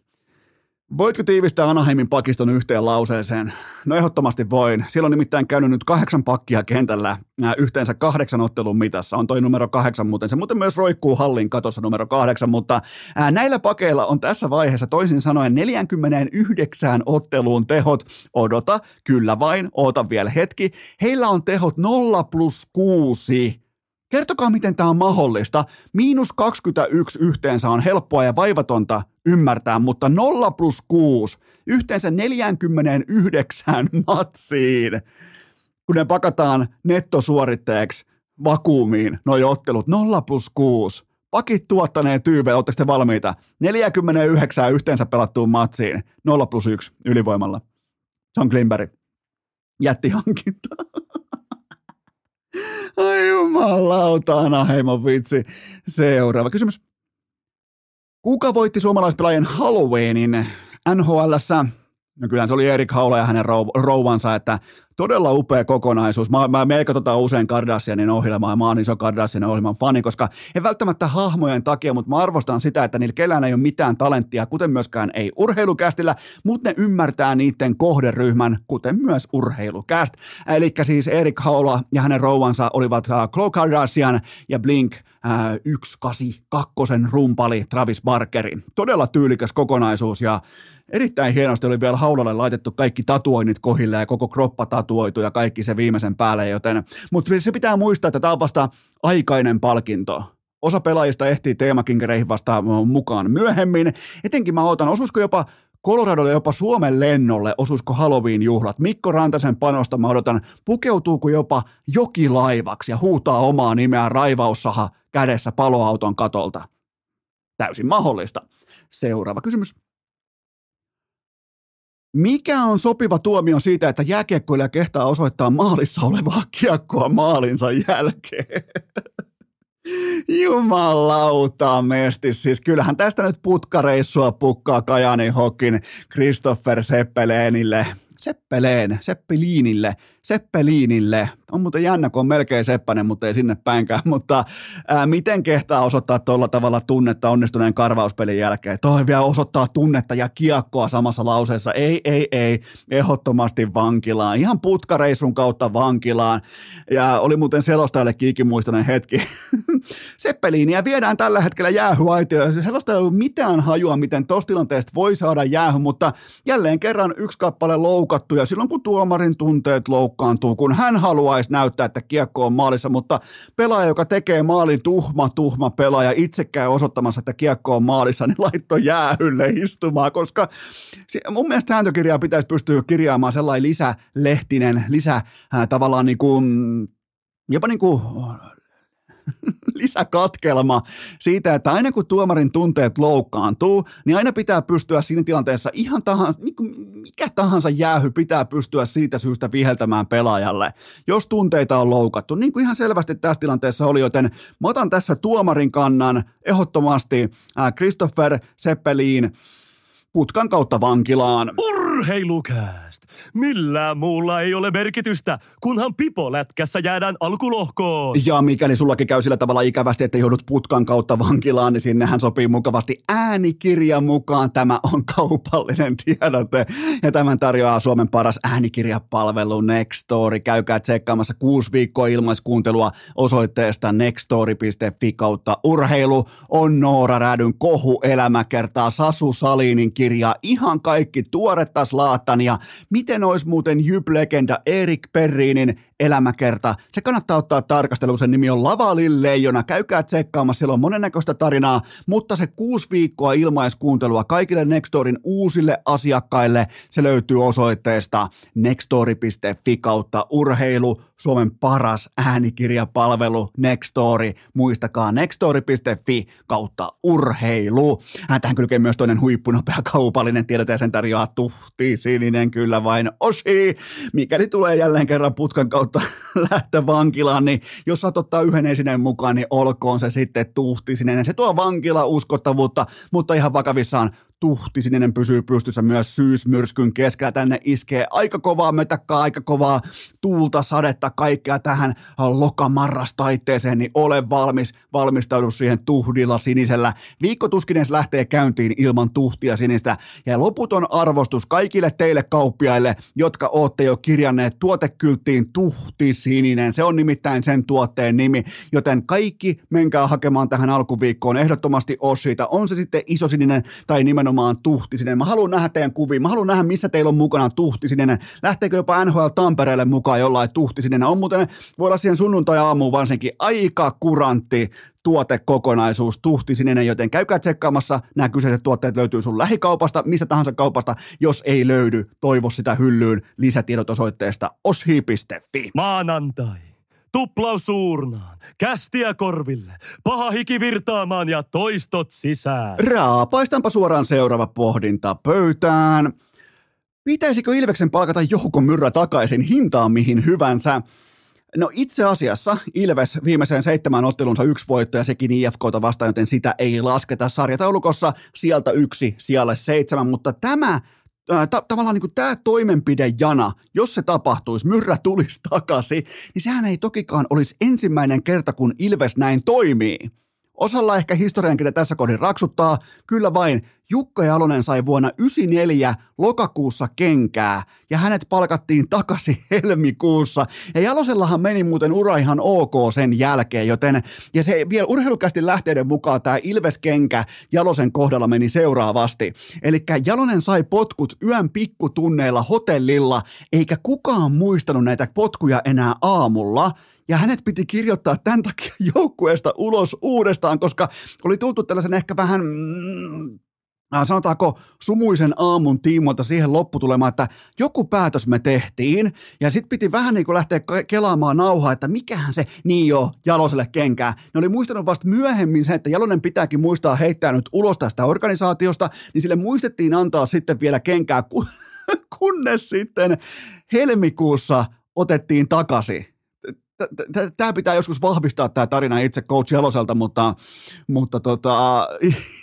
[SPEAKER 1] Voitko tiivistää Anaheimin pakiston yhteen lauseeseen? No ehdottomasti voin. Siellä on nimittäin käynyt nyt kahdeksan pakkia kentällä yhteensä kahdeksan ottelun mitassa. On toi numero kahdeksan muuten. Se muuten myös roikkuu hallin katossa numero kahdeksan, mutta näillä pakeilla on tässä vaiheessa toisin sanoen 49 otteluun tehot. Odota, kyllä vain, oota vielä hetki. Heillä on tehot 0 plus 6 Kertokaa, miten tämä on mahdollista. Miinus 21 yhteensä on helppoa ja vaivatonta ymmärtää, mutta 0 plus 6 yhteensä 49 [laughs] matsiin, kun ne pakataan nettosuoritteeksi vakuumiin, noi ottelut 0 plus 6. Pakit tuottaneen tyyve, ootte sitten valmiita? 49 yhteensä pelattuun matsiin, 0 plus 1 ylivoimalla. John Klimberg. Jättihankinta. [laughs] Ai jumalauta, Anaheimon vitsi. Seuraava kysymys. Kuka voitti suomalaispelaajien Halloweenin NHLssä? No kyllähän se oli Erik Haula ja hänen rouvansa, että todella upea kokonaisuus. Mä, mä melko tota usein Kardashianin ohjelmaa, mä oon iso Kardashianin ohjelman fani, koska en välttämättä hahmojen takia, mutta mä arvostan sitä, että niillä kellään ei ole mitään talenttia, kuten myöskään ei urheilukästillä, mutta ne ymmärtää niiden kohderyhmän, kuten myös urheilukäst. Eli siis Erik Haula ja hänen rouvansa olivat uh, Khloe Kardashian ja Blink uh, 182 rumpali Travis Barkerin. Todella tyylikäs kokonaisuus ja erittäin hienosti oli vielä haulalle laitettu kaikki tatuoinnit kohille ja koko kroppa tatuoitu ja kaikki se viimeisen päälle, joten, mutta se pitää muistaa, että tämä on vasta aikainen palkinto. Osa pelaajista ehtii teemakinkereihin vasta mukaan myöhemmin. Etenkin mä otan, osuisiko jopa Coloradolle jopa Suomen lennolle osuisiko Halloween-juhlat. Mikko Rantasen panosta mä odotan, pukeutuuko jopa jokilaivaksi ja huutaa omaa nimeä raivaussaha kädessä paloauton katolta. Täysin mahdollista. Seuraava kysymys. Mikä on sopiva tuomio siitä, että jääkiekkoilija kehtaa osoittaa maalissa olevaa kiekkoa maalinsa jälkeen? [laughs] Jumalauta mestis. Siis kyllähän tästä nyt putkareissua pukkaa Kajani Hokin Christopher Seppeleenille. Seppeleen, Seppeliinille, Seppeliinille on muuten jännä, kun on melkein Seppänen, mutta ei sinne päinkään, [laughs] mutta ää, miten kehtaa osoittaa tuolla tavalla tunnetta onnistuneen karvauspelin jälkeen? Toi vielä osoittaa tunnetta ja kiekkoa samassa lauseessa. Ei, ei, ei, ehdottomasti vankilaan. Ihan putkareissun kautta vankilaan. Ja oli muuten selostajalle kiikimuistoinen hetki. [laughs] Seppeliiniä viedään tällä hetkellä jäähyaitioon. Selostaja ei ollut mitään hajua, miten tosta tilanteesta voi saada jäähy, mutta jälleen kerran yksi kappale loukattu ja silloin kun tuomarin tunteet loukkaantuu, kun hän haluaisi näyttää, että kiekko on maalissa, mutta pelaaja, joka tekee maalin tuhma, tuhma pelaaja, itsekään osoittamassa, että kiekko on maalissa, niin laitto jäähylle istumaan, koska mun mielestä sääntökirjaa pitäisi pystyä kirjaamaan sellainen lisälehtinen, lisä äh, tavallaan niin kuin, jopa niin kuin [laughs] lisäkatkelma siitä, että aina kun tuomarin tunteet loukkaantuu, niin aina pitää pystyä siinä tilanteessa ihan tahan, mikä tahansa jäähy pitää pystyä siitä syystä viheltämään pelaajalle, jos tunteita on loukattu. Niin kuin ihan selvästi tässä tilanteessa oli, joten mä otan tässä tuomarin kannan ehdottomasti äh, Christopher Seppeliin putkan kautta vankilaan.
[SPEAKER 2] Urheilukääst! Millään muulla ei ole merkitystä, kunhan pipolätkässä jäädään alkulohkoon.
[SPEAKER 1] Ja mikäli sullakin käy sillä tavalla ikävästi, että joudut putkan kautta vankilaan, niin sinnehän sopii mukavasti äänikirja mukaan. Tämä on kaupallinen tiedote. Ja tämän tarjoaa Suomen paras äänikirjapalvelu Nextory. Käykää tsekkaamassa kuusi viikkoa ilmaiskuuntelua osoitteesta nextory.fi kautta urheilu. On Noora Rädyn kohu elämäkertaa Sasu Salinin kirja. Ihan kaikki tuoretta slaatania. Miten olisi muuten Jyp-legenda Erik Perriinin elämäkerta? Se kannattaa ottaa tarkasteluun. Sen nimi on Lavalin leijona. Käykää tsekkaamassa, siellä on monennäköistä tarinaa, mutta se kuusi viikkoa ilmaiskuuntelua kaikille Nextorin uusille asiakkaille, se löytyy osoitteesta nextori.fi kautta urheilu, Suomen paras äänikirjapalvelu Nextory. Muistakaa nextory.fi kautta urheilu. Tähän kylkee myös toinen huippunopea kaupallinen tiedote ja sen tarjoaa tuhti sininen kyllä vain osi. Mikäli tulee jälleen kerran putkan kautta [laughs] lähtö vankilaan, niin jos saat ottaa yhden esineen mukaan, niin olkoon se sitten tuhti sininen. Se tuo vankila uskottavuutta, mutta ihan vakavissaan tuhtisininen pysyy pystyssä myös syysmyrskyn keskellä. Tänne iskee aika kovaa mötäkkaa, aika kovaa tuulta, sadetta, kaikkea tähän lokamarrastaitteeseen, niin ole valmis, valmistaudu siihen tuhdilla sinisellä. Viikko tuskinen lähtee käyntiin ilman tuhtia sinistä ja loputon arvostus kaikille teille kauppiaille, jotka ootte jo kirjanneet tuotekylttiin tuhti sininen. Se on nimittäin sen tuotteen nimi, joten kaikki menkää hakemaan tähän alkuviikkoon ehdottomasti Ossita. On se sitten isosininen tai nimenomaan nimenomaan Tuhtisinen. Mä haluan nähdä teidän kuvia, mä haluan nähdä, missä teillä on mukana Tuhtisinen. Lähteekö jopa NHL Tampereelle mukaan jollain Tuhtisinen. On muuten, voi olla siihen sunnuntai-aamuun varsinkin aika kurantti tuotekokonaisuus Tuhtisinen, joten käykää tsekkaamassa. Nämä kyseiset tuotteet löytyy sun lähikaupasta, mistä tahansa kaupasta. Jos ei löydy, toivo sitä hyllyyn lisätiedot osoitteesta oshi.fi.
[SPEAKER 2] Maanantai. Tuplaus suurnaan, kästiä korville, paha hiki virtaamaan ja toistot sisään.
[SPEAKER 1] Raapaistaanpa suoraan seuraava pohdinta pöytään. Pitäisikö Ilveksen palkata Jouko Myrrä takaisin hintaan mihin hyvänsä? No itse asiassa Ilves viimeiseen seitsemän ottelunsa yksi voitto ja sekin IFKta vastaan, joten sitä ei lasketa sarjataulukossa sieltä yksi siellä seitsemän, mutta tämä ta- tavallaan niin tämä toimenpidejana, jos se tapahtuisi, myrrä tulisi takaisin, niin sehän ei tokikaan olisi ensimmäinen kerta, kun Ilves näin toimii. Osalla ehkä historiankirja tässä kohdin raksuttaa, kyllä vain Jukka Jalonen sai vuonna 94 lokakuussa kenkää ja hänet palkattiin takaisin [laughs] helmikuussa. Ja Jalosellahan meni muuten ura ihan ok sen jälkeen, joten ja se vielä urheilukästi lähteiden mukaan tämä Ilves-kenkä Jalosen kohdalla meni seuraavasti. Eli Jalonen sai potkut yön pikkutunneilla hotellilla, eikä kukaan muistanut näitä potkuja enää aamulla ja hänet piti kirjoittaa tämän takia [laughs] joukkueesta ulos uudestaan, koska oli tultu tällaisen ehkä vähän mm, äh, sanotaanko sumuisen aamun tiimoilta siihen lopputulemaan, että joku päätös me tehtiin, ja sitten piti vähän niin kuin lähteä kelaamaan nauhaa, että mikähän se niin jo Jaloselle kenkää. Ne oli muistanut vasta myöhemmin se, että Jalonen pitääkin muistaa heittää nyt ulos tästä organisaatiosta, niin sille muistettiin antaa sitten vielä kenkää, [laughs] kunnes sitten helmikuussa otettiin takaisin tämä pitää joskus vahvistaa tämä tarina itse coach Jaloselta, mutta, mutta tota,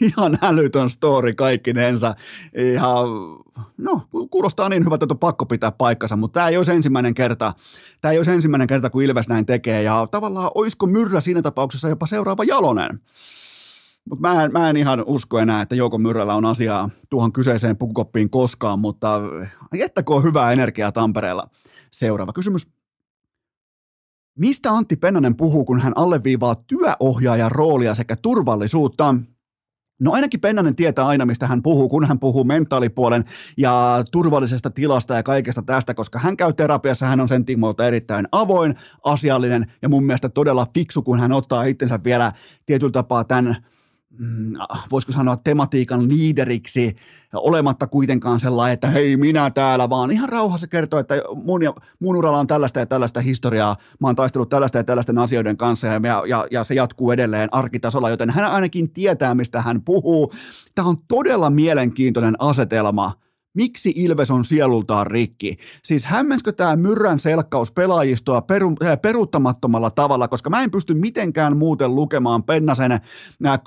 [SPEAKER 1] ihan älytön story kaikkinensa. Ihan, no, kuulostaa niin hyvältä, että on pakko pitää paikkansa, mutta tämä ei olisi ensimmäinen kerta, tämä ei olisi ensimmäinen kerta, kun Ilves näin tekee, ja tavallaan olisiko Myrrä siinä tapauksessa jopa seuraava Jalonen? Mutta mä, en, mä en ihan usko enää, että Jouko Myrrällä on asiaa tuohon kyseiseen pukukoppiin koskaan, mutta jättäkö hyvää energiaa Tampereella. Seuraava kysymys. Mistä Antti Pennanen puhuu, kun hän alleviivaa työohjaajan roolia sekä turvallisuutta? No ainakin Pennanen tietää aina, mistä hän puhuu, kun hän puhuu mentaalipuolen ja turvallisesta tilasta ja kaikesta tästä, koska hän käy terapiassa, hän on sen tiimoilta erittäin avoin, asiallinen ja mun mielestä todella fiksu, kun hän ottaa itsensä vielä tietyllä tapaa tämän mm, voisiko sanoa tematiikan liideriksi, olematta kuitenkaan sellainen, että hei minä täällä, vaan ihan rauhassa kertoo, että mun, ja, mun uralla on tällaista ja tällaista historiaa, mä oon taistellut tällaista ja tällaisten asioiden kanssa ja, ja, ja se jatkuu edelleen arkitasolla, joten hän ainakin tietää, mistä hän puhuu. Tämä on todella mielenkiintoinen asetelma – Miksi Ilves on sielultaan rikki? Siis hämmenskö tämä myrrän selkkaus pelaajistoa peru, äh, peruuttamattomalla tavalla, koska mä en pysty mitenkään muuten lukemaan Pennasen äh,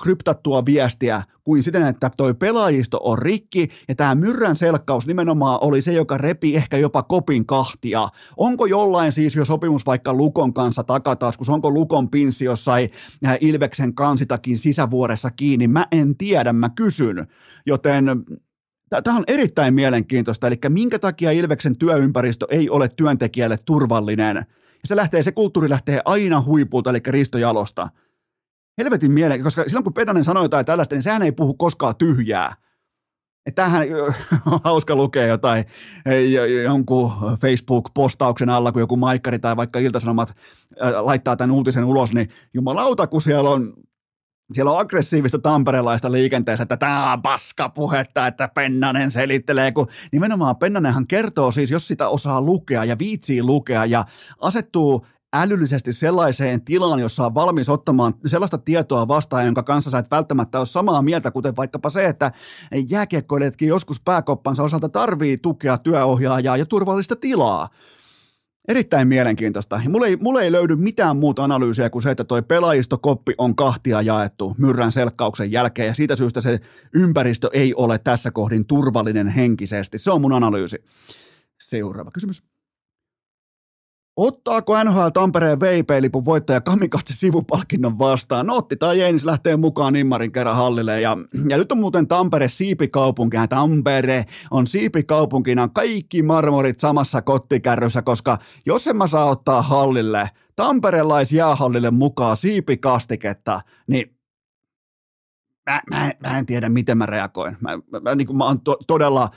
[SPEAKER 1] kryptattua viestiä kuin siten, että toi pelaajisto on rikki ja tämä myrrän selkkaus nimenomaan oli se, joka repi ehkä jopa kopin kahtia. Onko jollain siis jo sopimus vaikka Lukon kanssa takataskus, onko Lukon pinssi jossain äh, Ilveksen kansitakin sisävuoressa kiinni? Mä en tiedä, mä kysyn. Joten Tämä on erittäin mielenkiintoista, eli minkä takia Ilveksen työympäristö ei ole työntekijälle turvallinen. Ja se, lähtee, se kulttuuri lähtee aina huipulta, eli Risto Jalosta. Helvetin mielenkiintoista, koska silloin kun Pedanen sanoi jotain tällaista, niin sehän ei puhu koskaan tyhjää. Tämähän on [laughs] hauska lukea jotain jonkun Facebook-postauksen alla, kun joku maikkari tai vaikka iltasanomat laittaa tämän uutisen ulos, niin jumalauta, kun siellä on siellä on aggressiivista tamperelaista liikenteessä, että tämä on paska puhetta, että Pennanen selittelee, kun nimenomaan Pennanenhan kertoo siis, jos sitä osaa lukea ja viitsii lukea ja asettuu älyllisesti sellaiseen tilaan, jossa on valmis ottamaan sellaista tietoa vastaan, jonka kanssa sä et välttämättä ole samaa mieltä, kuten vaikkapa se, että jääkiekkoilijatkin joskus pääkoppansa osalta tarvii tukea työohjaajaa ja turvallista tilaa. Erittäin mielenkiintoista. mulle ei, mulle ei löydy mitään muuta analyysiä kuin se, että toi pelaajistokoppi on kahtia jaettu myrrän selkkauksen jälkeen ja siitä syystä se ympäristö ei ole tässä kohdin turvallinen henkisesti. Se on mun analyysi. Seuraava kysymys. Ottaako NHL Tampereen VIP-lipun voittaja Kamikatse sivupalkinnon vastaan? No otti tai ei, se lähtee mukaan Immarin kerran hallille. Ja, ja nyt on muuten Tampere siipikaupunki. Tampere on siipikaupunkina kaikki marmorit samassa kottikärryssä, koska jos en mä saa ottaa hallille, tamperelaisjäähallille mukaan siipikastiketta, niin mä, mä, mä en tiedä, miten mä reagoin. Mä, mä, mä, niin mä oon to, todella,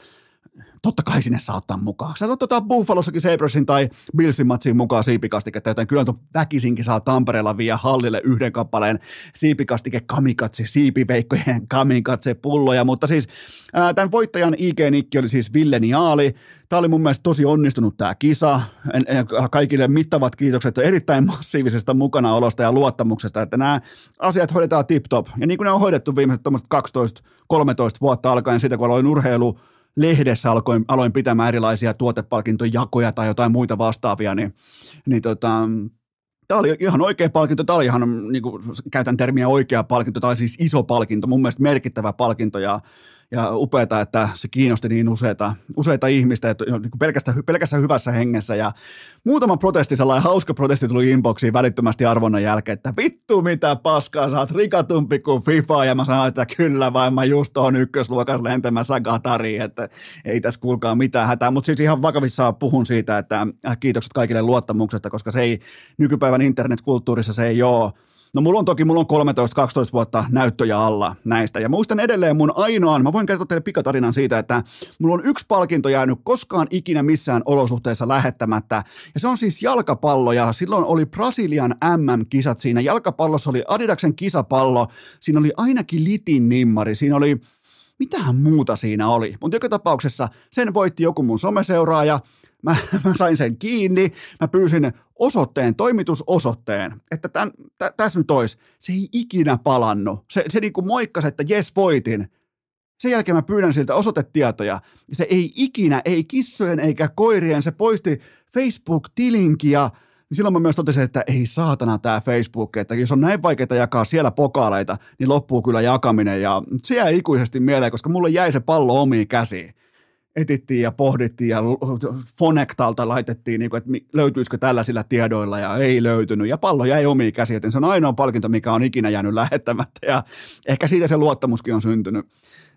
[SPEAKER 1] totta kai sinne saa ottaa mukaan. Sä ottaa Buffalossakin Sabresin tai Billsin matsiin mukaan siipikastiketta, joten kyllä tuon väkisinkin saa Tampereella vie hallille yhden kappaleen siipikastike kamikatse, siipiveikkojen kamikatse pulloja, mutta siis ää, tämän voittajan IG-nikki oli siis Ville Niaali. Tämä oli mun mielestä tosi onnistunut tämä kisa. En, en, kaikille mittavat kiitokset erittäin massiivisesta mukanaolosta ja luottamuksesta, että nämä asiat hoidetaan tip-top. Ja niin kuin ne on hoidettu viimeiset 12-13 vuotta alkaen siitä, kun aloin urheilu lehdessä alkoin, aloin pitämään erilaisia tuotepalkintojakoja tai jotain muita vastaavia, niin, niin tota, Tämä oli ihan oikea palkinto, tämä oli ihan, niin kuin, käytän termiä oikea palkinto, oli siis iso palkinto, mun mielestä merkittävä palkinto. Ja ja upeata, että se kiinnosti niin useita, useita ihmistä, että niin pelkästään, pelkästään hyvässä hengessä. Ja muutama protesti, sellainen hauska protesti tuli inboxiin välittömästi arvonnan jälkeen, että vittu mitä paskaa, sä oot rikatumpi kuin FIFA. Ja mä sanoin, että kyllä vain mä just oon ykkösluokas lentämässä Qatariin, että ei tässä kuulkaa mitään hätää. Mutta siis ihan vakavissaan puhun siitä, että äh, kiitokset kaikille luottamuksesta, koska se ei nykypäivän internetkulttuurissa se ei ole No mulla on toki, mulla on 13-12 vuotta näyttöjä alla näistä. Ja muistan edelleen mun ainoan, mä voin kertoa teille pikatarinan siitä, että mulla on yksi palkinto jäänyt koskaan ikinä missään olosuhteessa lähettämättä. Ja se on siis jalkapallo ja silloin oli Brasilian MM-kisat siinä. Jalkapallossa oli Adidaksen kisapallo, siinä oli ainakin litin nimmari, siinä oli mitähän muuta siinä oli. Mutta joka tapauksessa sen voitti joku mun someseuraaja, mä, mä sain sen kiinni, mä pyysin osoitteen, toimitusosoitteen, että tämän, tä, tässä nyt olisi. Se ei ikinä palannut. Se, se niin kuin moikkasi, että jes voitin. Sen jälkeen mä pyydän siltä osoitetietoja. Se ei ikinä, ei kissojen eikä koirien, se poisti Facebook-tilinkin ja niin silloin mä myös totesin, että ei saatana tämä Facebook, että jos on näin vaikeaa jakaa siellä pokaaleita, niin loppuu kyllä jakaminen ja se jäi ikuisesti mieleen, koska mulle jäi se pallo omiin käsiin etittiin ja pohdittiin ja Fonectalta laitettiin, niin kuin, että löytyisikö tällaisilla tiedoilla ja ei löytynyt. Ja pallo jäi omiin käsiin, joten se on ainoa palkinto, mikä on ikinä jäänyt lähettämättä ja ehkä siitä se luottamuskin on syntynyt.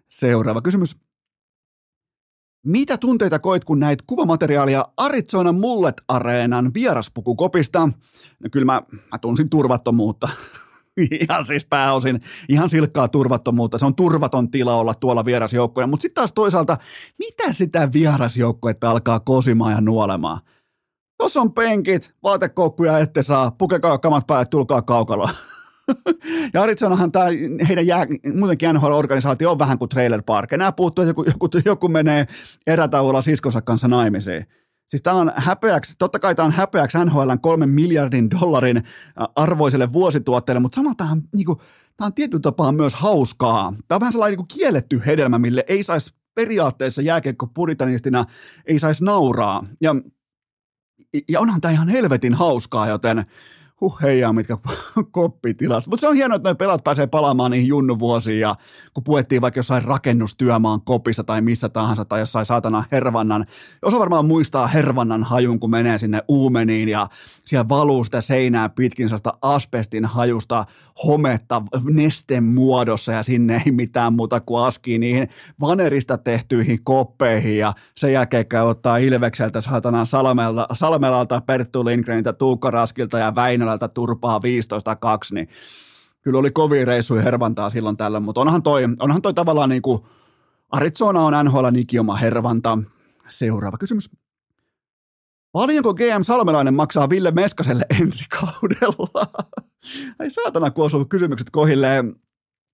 [SPEAKER 1] Seuraava kysymys. Mitä tunteita koit, kun näit kuvamateriaalia Arizona Mullet Areenan vieraspukukopista? No kyllä mä, mä tunsin turvattomuutta. [laughs] ihan siis pääosin ihan silkkaa turvattomuutta. Se on turvaton tila olla tuolla vierasjoukkoja, mutta sitten taas toisaalta, mitä sitä vierasjoukkoetta alkaa kosimaan ja nuolemaan? Tuossa on penkit, vaatekoukkuja ette saa, pukekaa kamat päälle, tulkaa kaukaloa. [laughs] ja Arizonahan tämä heidän jää, muutenkin NHL-organisaatio on vähän kuin trailer park. Enää puuttuu, että joku, joku, joku menee erätauolla siskonsa kanssa naimisiin. Siis tämä on häpeäksi, totta kai tämä on häpeäksi NHLn kolmen miljardin dollarin arvoiselle vuosituotteelle, mutta samalla tämä on, niin kuin, tämä on tietyllä tapaa myös hauskaa. Tämä on vähän sellainen niin kuin kielletty hedelmä, mille ei saisi periaatteessa jääkiekko puritanistina ei saisi nauraa. Ja, ja onhan tämä ihan helvetin hauskaa, joten huh heijaa, mitkä [laughs] koppitilat. Mutta se on hienoa, että noin pelat pääsee palaamaan niihin junnuvuosiin ja kun puettiin vaikka jossain rakennustyömaan kopissa tai missä tahansa tai jossain saatana Hervannan. Osa varmaan muistaa Hervannan hajun, kun menee sinne Uumeniin ja siellä valuu sitä seinää pitkin asbestin hajusta hometta nesten muodossa ja sinne ei mitään muuta kuin askii niihin vanerista tehtyihin koppeihin ja sen jälkeen käy ottaa Ilvekseltä saatana Salmelta, Salmelalta, Perttu Lindgreniltä, Tuukka Raskilta ja Väinölältä turpaa 15-2, niin kyllä oli kovin reissuja hervantaa silloin tällöin, mutta onhan toi, onhan toi tavallaan niin kuin Arizona on NHL ikioma hervanta. Seuraava kysymys. Paljonko GM Salmelainen maksaa Ville Meskaselle ensi kaudella? Ai saatana, kun osuu kysymykset kohilleen.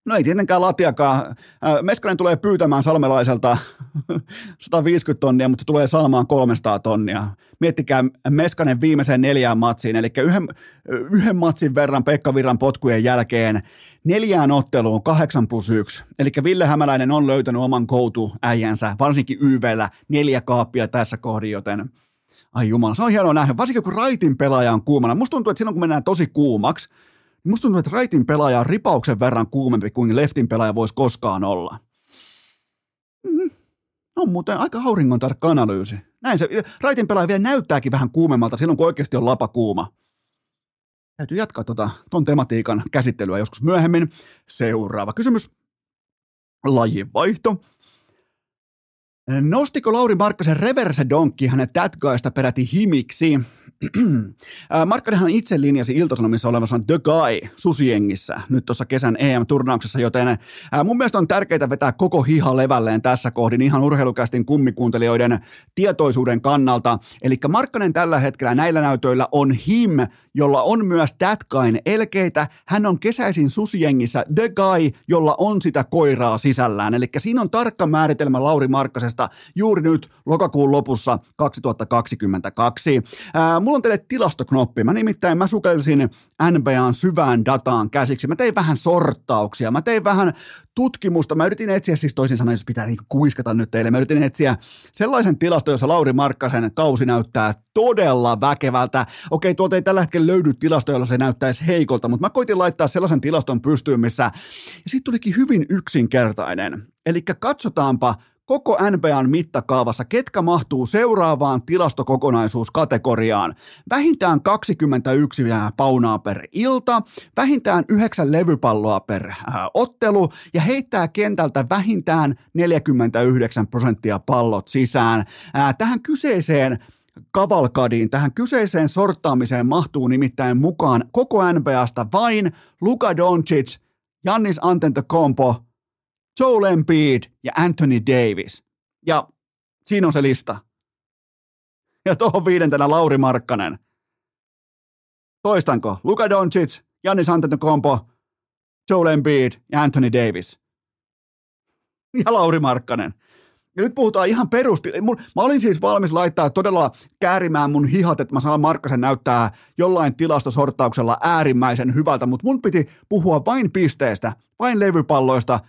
[SPEAKER 1] No ei tietenkään latiakaan. Meskanen tulee pyytämään salmelaiselta [laughs] 150 tonnia, mutta se tulee saamaan 300 tonnia. Miettikää Meskanen viimeiseen neljään matsiin, eli yhden, yhden matsin verran Pekka Virran potkujen jälkeen neljään otteluun 8 plus 1. Eli Ville Hämäläinen on löytänyt oman koutu-äijänsä, varsinkin YVllä, neljä kaappia tässä kohdin, joten ai jumala, se on hienoa nähdä. Varsinkin kun raitin pelaaja on kuumana. Musta tuntuu, että silloin kun mennään tosi kuumaksi, musta tuntuu, että raitin pelaaja on ripauksen verran kuumempi kuin leftin pelaaja voisi koskaan olla. Mm. On muuten aika auringon tarkka analyysi. Näin se, raitin pelaaja vielä näyttääkin vähän kuumemmalta silloin, kun oikeasti on lapa kuuma. Täytyy jatkaa tota, ton tematiikan käsittelyä joskus myöhemmin. Seuraava kysymys. Lajivaihto. Nostiko Lauri Markkasen reverse donkki hänen tätkaista peräti himiksi? Markkanenhan itse linjasi Iltasanomissa olevassa The Guy susiengissä nyt tuossa kesän EM-turnauksessa, joten mun mielestä on tärkeää vetää koko hiha levälleen tässä kohdin ihan urheilukästin kummikuuntelijoiden tietoisuuden kannalta. Eli Markkanen tällä hetkellä näillä näytöillä on him, jolla on myös That Guyn elkeitä. Hän on kesäisin susiengissä The Guy, jolla on sitä koiraa sisällään. Eli siinä on tarkka määritelmä Lauri Markkasesta juuri nyt lokakuun lopussa 2022. Ää, mulla on teille tilastoknoppi. Mä nimittäin mä sukelsin NBAn syvään dataan käsiksi. Mä tein vähän sorttauksia. Mä tein vähän tutkimusta. Mä yritin etsiä, siis toisin sanoen, jos pitää niinku kuiskata nyt teille, mä yritin etsiä sellaisen tilaston, jossa Lauri Markkasen kausi näyttää todella väkevältä. Okei, tuolta ei tällä hetkellä löydy tilasto, jolla se näyttäisi heikolta, mutta mä koitin laittaa sellaisen tilaston pystyyn, missä, ja siitä tulikin hyvin yksinkertainen. Eli katsotaanpa koko NBAn mittakaavassa, ketkä mahtuu seuraavaan tilastokokonaisuuskategoriaan. Vähintään 21 paunaa per ilta, vähintään 9 levypalloa per äh, ottelu ja heittää kentältä vähintään 49 prosenttia pallot sisään. Äh, tähän kyseiseen kavalkadiin, tähän kyseiseen sorttaamiseen mahtuu nimittäin mukaan koko NBAsta vain Luka Doncic, Jannis Antetokounmpo, Joel Embiid ja Anthony Davis. Ja siinä on se lista. Ja tuohon viidentenä Lauri Markkanen. Toistanko? Luka Doncic, Jannis Antetokounmpo, Joel Embiid ja Anthony Davis. Ja Lauri Markkanen. Ja nyt puhutaan ihan perusti. Mä olin siis valmis laittaa todella käärimään mun hihat, että mä saan Markkasen näyttää jollain tilastosorttauksella äärimmäisen hyvältä, mutta mun piti puhua vain pisteestä, vain levypalloista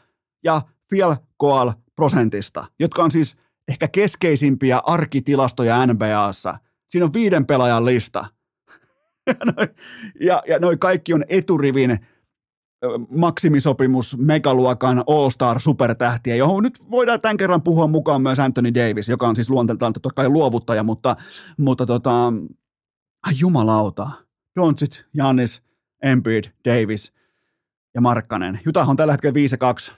[SPEAKER 1] ja field goal prosentista, jotka on siis ehkä keskeisimpiä arkitilastoja NBAssa. Siinä on viiden pelaajan lista. [laughs] ja, noi, ja, noi kaikki on eturivin maksimisopimus megaluokan all-star supertähtiä, johon nyt voidaan tämän kerran puhua mukaan myös Anthony Davis, joka on siis luonteeltaan totta kai luovuttaja, mutta, mutta tota, ai jumalauta, Doncic, Janis, Embiid, Davis ja Markkanen. Jutah on tällä hetkellä 5-2,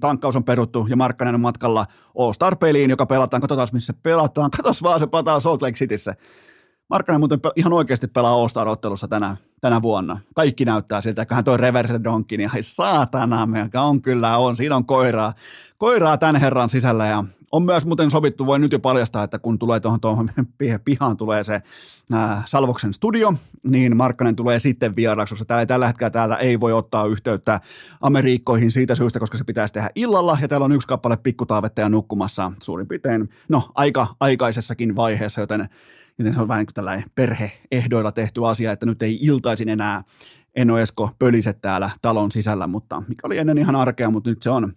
[SPEAKER 1] tankkaus on peruttu ja Markkanen on matkalla All-Star-peliin, joka pelataan, katsotaan missä pelataan, katos vaan se pataa Salt Lake Cityssä. Markkanen muuten ihan oikeasti pelaa All-Star-ottelussa tänä, tänä vuonna. Kaikki näyttää siltä, että hän toi reverse donkin, niin ai saatana, on kyllä on, siinä on koiraa, koiraa tämän herran sisällä ja on myös muuten sovittu, voi nyt jo paljastaa, että kun tulee tuohon, tuohon [laughs] pihaan tulee se ää, Salvoksen studio, niin Markkanen tulee sitten vieraaksi, koska täällä, tällä hetkellä täällä ei voi ottaa yhteyttä Amerikkoihin siitä syystä, koska se pitäisi tehdä illalla, ja täällä on yksi kappale pikkutaavetteja nukkumassa suurin piirtein, no aika aikaisessakin vaiheessa, joten joten se on vähän niin kuin tällainen perheehdoilla tehty asia, että nyt ei iltaisin enää Eno Esko pöliset täällä talon sisällä, mutta mikä oli ennen ihan arkea, mutta nyt se on,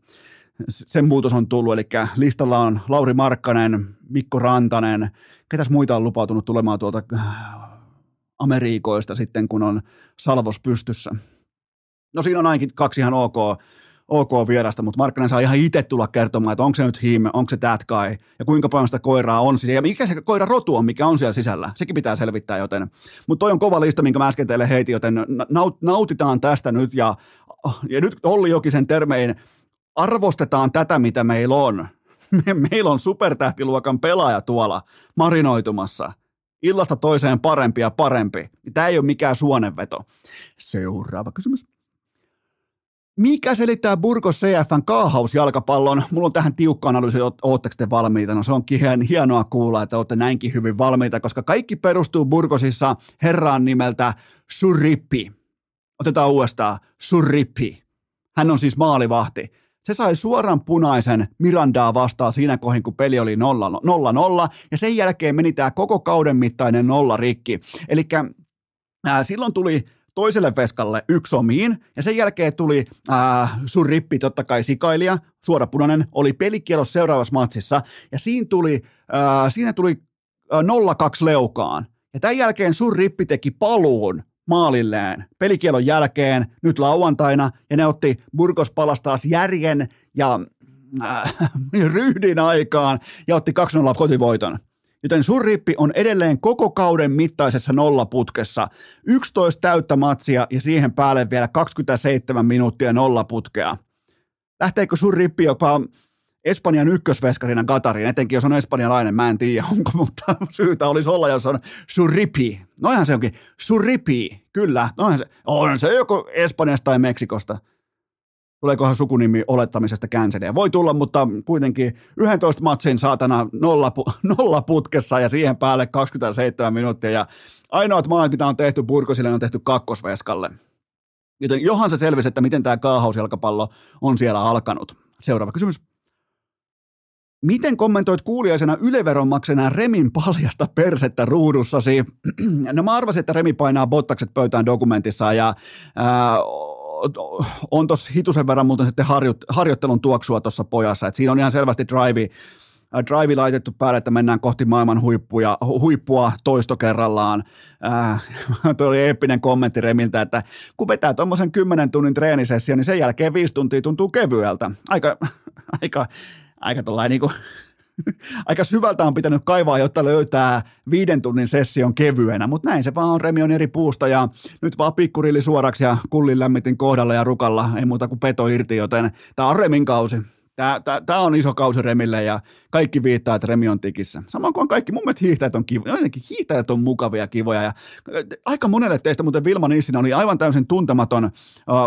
[SPEAKER 1] sen muutos on tullut, eli listalla on Lauri Markkanen, Mikko Rantanen, ketäs muita on lupautunut tulemaan tuolta äh, Amerikoista sitten, kun on Salvos pystyssä. No siinä on ainakin kaksi ihan ok ok vierasta, mutta Markkanen saa ihan itse tulla kertomaan, että onko se nyt him, onko se that guy, ja kuinka paljon sitä koiraa on siis, ja mikä se koira rotu on, mikä on siellä sisällä. Sekin pitää selvittää, joten, mutta toi on kova lista, minkä mä äsken teille heitin, joten nautitaan tästä nyt, ja, ja nyt Olli Jokisen termein arvostetaan tätä, mitä meillä on. [laughs] Me, meillä on supertähtiluokan pelaaja tuolla marinoitumassa. Illasta toiseen parempi ja parempi. Tämä ei ole mikään suonenveto. Seuraava kysymys. Mikä selittää Burgos CFn kaahausjalkapallon? Mulla on tähän tiukka analyysi, ootteko te valmiita? No se onkin hienoa kuulla, että olette näinkin hyvin valmiita, koska kaikki perustuu Burgosissa herraan nimeltä Surippi. Otetaan uudestaan, Surippi. Hän on siis maalivahti. Se sai suoran punaisen Mirandaa vastaan siinä kohin, kun peli oli 0-0, ja sen jälkeen meni tämä koko kauden mittainen nolla rikki. Eli silloin tuli toiselle veskalle yksi omiin, ja sen jälkeen tuli äh, sun rippi, totta kai sikailija, suorapunainen, oli pelikielos seuraavassa matsissa, ja siinä tuli, äh, siinä tuli äh, 0-2 leukaan. Ja tämän jälkeen sun rippi teki paluun maalilleen pelikielon jälkeen nyt lauantaina, ja ne otti Burgos palastaas järjen ja äh, [laughs] ryhdin aikaan, ja otti 2-0 kotivoiton joten surrippi on edelleen koko kauden mittaisessa nollaputkessa. 11 täyttä matsia ja siihen päälle vielä 27 minuuttia nollaputkea. Lähteekö surrippi jopa Espanjan ykkösveskarina Qatarin, etenkin jos on espanjalainen, mä en tiedä onko, mutta [laughs] syytä olisi olla, jos on Suripi. Noihan se onkin, Suripi, kyllä, noihan se, on se joko Espanjasta tai Meksikosta. Tuleekohan sukunimi olettamisesta känseliä? Voi tulla, mutta kuitenkin 11 matsin saatana nolla, [laughs] nolla putkessa ja siihen päälle 27 minuuttia. Ja ainoat maalit, mitä on tehty Burgosille, on tehty kakkosveskalle. Joten johan se selvisi, että miten tämä kaahausjalkapallo on siellä alkanut. Seuraava kysymys. Miten kommentoit kuulijaisena yleveronmaksena Remin paljasta persettä ruudussasi? [clears throat] No mä arvasin, että Remi painaa bottakset pöytään dokumentissa ja ää, on tuossa hitusen verran muuten sitten harjo, harjoittelun tuoksua tuossa pojassa. Et siinä on ihan selvästi drive, drive laitettu päälle, että mennään kohti maailman huippuja, huippua toisto kerrallaan. Äh, [laughs] tuo oli eeppinen kommentti Remiltä, että kun vetää tuommoisen 10 tunnin treenisessio, niin sen jälkeen viisi tuntia tuntuu kevyeltä. Aika, [laughs] aika, aika tuollainen niin [laughs] aika syvältä on pitänyt kaivaa, jotta löytää viiden tunnin session kevyenä, mutta näin se vaan on, Remi on eri puusta ja nyt vaan pikkurilli suoraksi ja kullin lämmitin kohdalla ja rukalla, ei muuta kuin peto irti, joten tämä on Remin kausi. Tämä, on iso kausi Remille ja kaikki viittaa, että Remi on tikissä. Samoin kuin kaikki, mun mielestä hiihtäjät on kivoja, jotenkin hiihtäjät on mukavia kivoja ja aika monelle teistä muuten Vilma Nissinä oli aivan täysin tuntematon uh,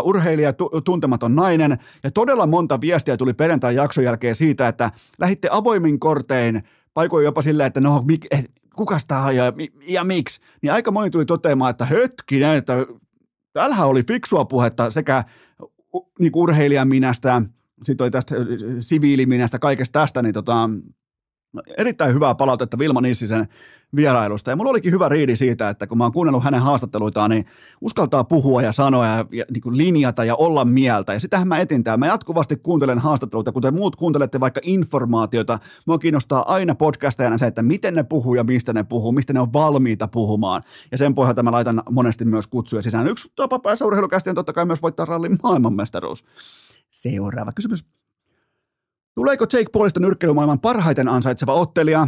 [SPEAKER 1] urheilija, tu, tuntematon nainen ja todella monta viestiä tuli perjantai jakson jälkeen siitä, että lähditte avoimin kortein, paikoin jopa silleen, että no, mik, eh, kukas tämä ja, ja miksi, niin aika moni tuli toteamaan, että hetkinen, että täällähän oli fiksua puhetta sekä niin urheilijan minästä, sitten oli tästä siviiliminästä, kaikesta tästä, niin tota, erittäin hyvää palautetta Vilma Nissisen vierailusta. Ja mulla olikin hyvä riidi siitä, että kun mä oon kuunnellut hänen haastatteluitaan, niin uskaltaa puhua ja sanoa ja, ja niin kuin linjata ja olla mieltä. Ja sitähän mä etin täällä. Mä jatkuvasti kuuntelen haastatteluita, kuten muut kuuntelette vaikka informaatiota. Mua kiinnostaa aina podcastajana se, että miten ne puhuu ja mistä ne puhuu, mistä ne on valmiita puhumaan. Ja sen pohjalta mä laitan monesti myös kutsuja sisään. Yksi tapa päässä on totta kai myös voittaa rallin maailmanmestaruus. Seuraava kysymys. Tuleeko Jake Paulista nyrkkeilymaailman parhaiten ansaitseva ottelija?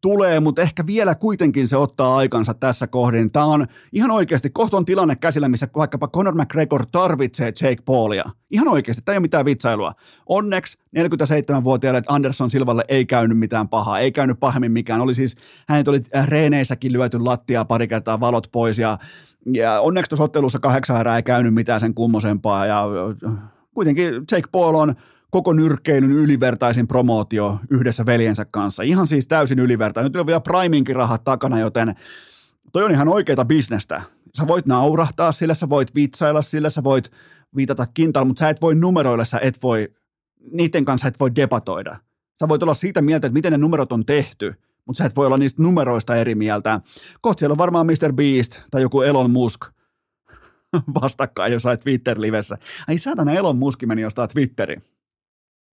[SPEAKER 1] Tulee, mutta ehkä vielä kuitenkin se ottaa aikansa tässä kohdin. Tämä on ihan oikeasti, kohta on tilanne käsillä, missä vaikkapa Conor McGregor tarvitsee Jake Paulia. Ihan oikeasti, tämä ei ole mitään vitsailua. Onneksi 47-vuotiaalle Anderson Silvalle ei käynyt mitään pahaa, ei käynyt pahemmin mikään. Oli siis, hänet oli reeneissäkin lyöty lattia pari kertaa valot pois ja, ja onneksi tuossa ottelussa kahdeksan erää ei käynyt mitään sen kummosempaa ja kuitenkin Jake Paul on koko nyrkkeilyn ylivertaisin promootio yhdessä veljensä kanssa. Ihan siis täysin ylivertainen. Nyt on vielä Priminkin rahat takana, joten toi on ihan oikeita bisnestä. Sä voit naurahtaa sillä, sä voit vitsailla sillä, sä voit viitata kintaalla, mutta sä et voi numeroilla, sä et voi, niiden kanssa et voi debatoida. Sä voit olla siitä mieltä, että miten ne numerot on tehty, mutta sä et voi olla niistä numeroista eri mieltä. Kohta siellä on varmaan Mr. Beast tai joku Elon Musk – [laughs] vastakkain jossain Twitter-livessä. Ai saatana Elon Musk meni jostain Twitteri.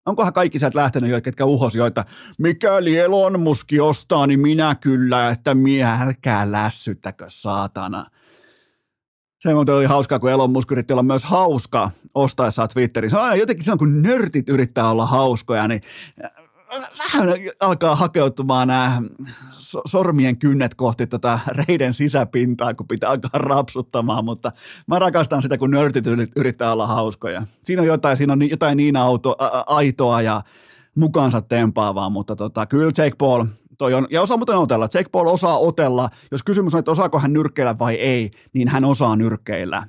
[SPEAKER 1] Onkohan kaikki sieltä lähtenyt jo, ketkä uhosi jo, että mikäli Elon Musk ostaa, niin minä kyllä, että minä älkää lässyttäkö saatana. Se muuten oli hauskaa, kun Elon Musk yritti olla myös hauska ostaessaan Twitterissä. On jotenkin silloin, kun nörtit yrittää olla hauskoja, niin vähän alkaa hakeutumaan nämä sormien kynnet kohti tota reiden sisäpintaa, kun pitää alkaa rapsuttamaan, mutta mä rakastan sitä, kun nörtit yrittää olla hauskoja. Siinä on jotain, siinä on jotain niin auto, a, aitoa ja mukaansa tempaavaa, mutta tota, kyllä Jake Paul, toi on, ja osaa muuten otella. Jake Paul osaa otella. Jos kysymys on, että osaako hän nyrkkeillä vai ei, niin hän osaa nyrkkeillä.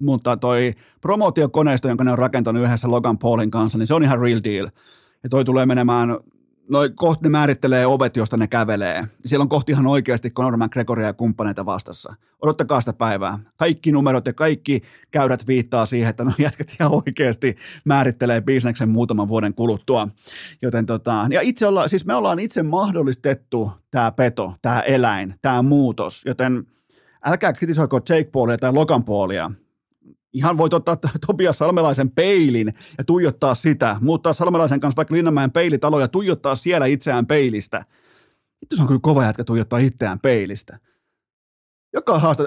[SPEAKER 1] Mutta toi promootiokoneisto, jonka ne on rakentanut yhdessä Logan Paulin kanssa, niin se on ihan real deal ja toi tulee menemään, noin kohti ne määrittelee ovet, josta ne kävelee. Siellä on kohti ihan oikeasti Conor McGregoria ja kumppaneita vastassa. Odottakaa sitä päivää. Kaikki numerot ja kaikki käydät viittaa siihen, että no jätkät ihan oikeasti määrittelee bisneksen muutaman vuoden kuluttua. Joten tota, ja itse olla, siis me ollaan itse mahdollistettu tämä peto, tämä eläin, tämä muutos, joten älkää kritisoiko Jake Paulia tai Logan Paulia ihan voit ottaa Tobias Salmelaisen peilin ja tuijottaa sitä, muuttaa Salmelaisen kanssa vaikka Linnanmäen peilitalo ja tuijottaa siellä itseään peilistä. Vittu se on kyllä kova jätkä tuijottaa itseään peilistä. Joka haastaa,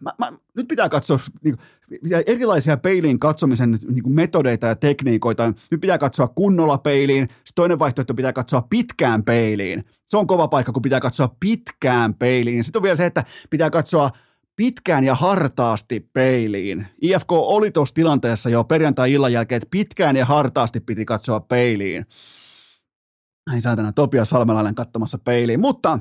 [SPEAKER 1] mä, mä, nyt pitää katsoa niin kuin, erilaisia peiliin katsomisen niin kuin metodeita ja tekniikoita. Nyt pitää katsoa kunnolla peiliin, sitten toinen vaihtoehto pitää katsoa pitkään peiliin. Se on kova paikka, kun pitää katsoa pitkään peiliin. Sitten on vielä se, että pitää katsoa pitkään ja hartaasti peiliin. IFK oli tuossa tilanteessa jo perjantai-illan jälkeen, että pitkään ja hartaasti piti katsoa peiliin. Ei saatana Topias Salmelainen katsomassa peiliin, mutta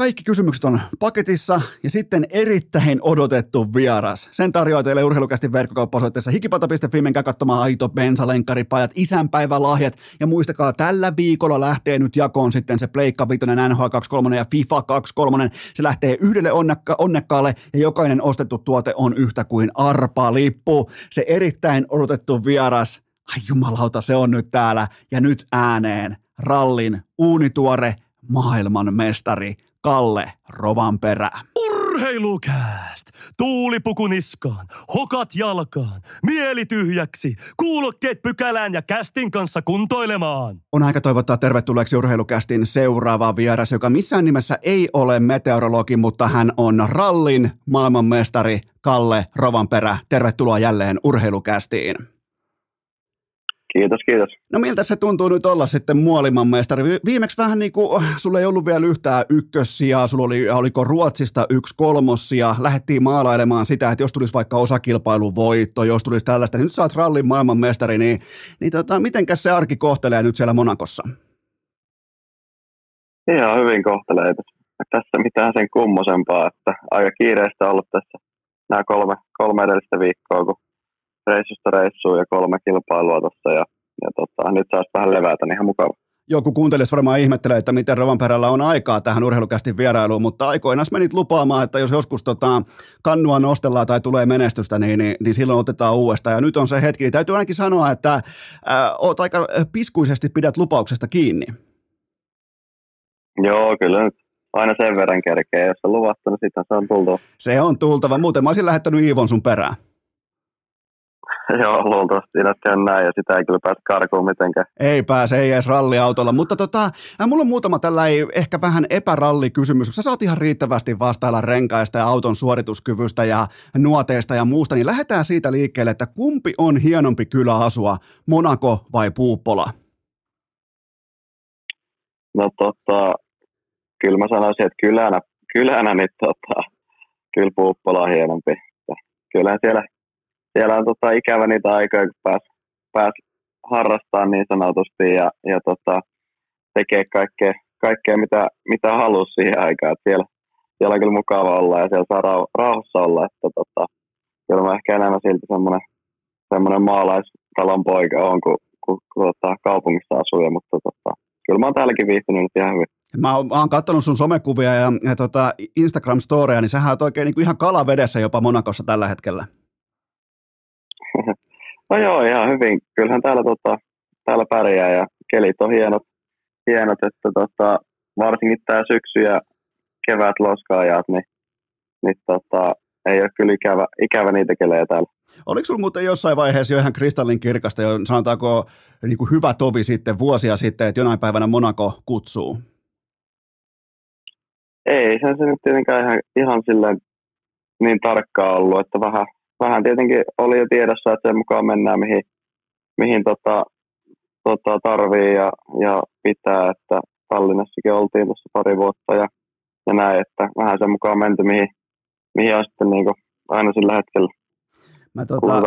[SPEAKER 1] kaikki kysymykset on paketissa ja sitten erittäin odotettu vieras. Sen tarjoaa teille urheilukästi verkkokauppaosoitteessa hikipata.fi, menkää katsomaan aito bensalenkaripajat, isänpäivälahjat ja muistakaa, tällä viikolla lähtee nyt jakoon sitten se Pleikka Vitoinen NHL 23 ja FIFA 23. Se lähtee yhdelle onnekka- onnekkaalle ja jokainen ostettu tuote on yhtä kuin arpalippu. Se erittäin odotettu vieras, ai jumalauta, se on nyt täällä ja nyt ääneen. Rallin uunituore maailmanmestari Kalle Rovanperä.
[SPEAKER 2] Urheilukääst! Tuulipuku niskaan, hokat jalkaan, mieli tyhjäksi, kuulokkeet pykälään ja kästin kanssa kuntoilemaan.
[SPEAKER 1] On aika toivottaa tervetulleeksi urheilukästin seuraava vieras, joka missään nimessä ei ole meteorologi, mutta hän on rallin maailmanmestari Kalle Rovanperä. Tervetuloa jälleen urheilukästiin.
[SPEAKER 4] Kiitos, kiitos.
[SPEAKER 1] No miltä se tuntuu nyt olla sitten muoliman mestari? Viimeksi vähän niin kuin, sulla ei ollut vielä yhtään ykkössiä, sulla oli, oliko Ruotsista yksi kolmossia, lähdettiin maalailemaan sitä, että jos tulisi vaikka osakilpailun voitto, jos tulisi tällaista, niin nyt sä oot rallin maailmanmestari, niin, niin tota, mitenkäs se arki kohtelee nyt siellä Monakossa?
[SPEAKER 4] Ihan hyvin kohtelee. Tässä mitään sen kummosempaa, että aika kiireistä ollut tässä nämä kolme, kolme edellistä viikkoa, kun reissusta reissuun ja kolme kilpailua tuossa ja, ja tota, nyt saisi vähän levätä, niin ihan mukava.
[SPEAKER 1] Joku kuuntelisi varmaan ihmettelee, että miten Rovanperällä on aikaa tähän urheilukästin vierailuun, mutta aikoinaan menit lupaamaan, että jos joskus tota, kannua nostellaan tai tulee menestystä, niin, niin, niin silloin otetaan uudestaan. Ja nyt on se hetki. Täytyy ainakin sanoa, että äh, oot aika piskuisesti pidät lupauksesta kiinni.
[SPEAKER 4] Joo, kyllä nyt aina sen verran kerkee. Jos on luvattu, niin sitten se on tultava.
[SPEAKER 1] Se on tultava. Muuten mä olisin lähettänyt Iivon sun perään. [laughs]
[SPEAKER 4] Joo, luultavasti siinä näin ja sitä ei kyllä pääse karkuun mitenkään.
[SPEAKER 1] Ei pääse, ei edes ralliautolla, mutta tota, äh, mulla on muutama ei ehkä vähän epärallikysymys. Sä saat ihan riittävästi vastailla renkaista ja auton suorituskyvystä ja nuoteista ja muusta, niin lähdetään siitä liikkeelle, että kumpi on hienompi kylä asua, Monaco vai Puuppola?
[SPEAKER 4] No tota, kyllä mä sanoisin, että kylänä, kylänä niin tota, kyllä Puuppola on hienompi. Kyllä siellä siellä on tota, ikävä niitä aikoja, kun pääs, pääs harrastamaan niin sanotusti ja, ja tota, tekee kaikkea, kaikkea mitä, mitä halusi siihen aikaan. Et siellä, siellä on kyllä mukava olla ja siellä saa rauh- rauhassa olla. Että, tota, kyllä mä ehkä enemmän silti semmoinen, semmoinen maalaistalon poika on, kun, kun, kun tota, kaupungissa asuu. Mutta tota, kyllä mä oon täälläkin viihtynyt nyt ihan hyvin.
[SPEAKER 1] Mä oon, mä oon katsonut sun somekuvia ja, ja tota Instagram-storeja, niin sähän oot oikein niin kuin ihan kalavedessä jopa Monakossa tällä hetkellä.
[SPEAKER 4] No joo, ihan hyvin. Kyllähän täällä, tota, täällä pärjää ja kelit on hienot, hienot että tota, varsinkin tämä syksy ja kevät loskaajat, niin, niin tota, ei ole kyllä ikävä, ikävä niitä kelejä täällä.
[SPEAKER 1] Oliko sinulla muuten jossain vaiheessa jo ihan kristallin kirkasta, jo sanotaanko niin kuin hyvä tovi sitten vuosia sitten, että jonain päivänä Monaco kutsuu?
[SPEAKER 4] Ei, sen se nyt tietenkään ihan, ihan silleen niin tarkkaa ollut, että vähän, vähän tietenkin oli jo tiedossa, että sen mukaan mennään mihin, mihin tota, tota tarvii ja, ja pitää, että Tallinnassakin oltiin tuossa pari vuotta ja, ja näin, että vähän sen mukaan menty, mihin, mihin on sitten niin aina sillä hetkellä.
[SPEAKER 1] Mä, tota,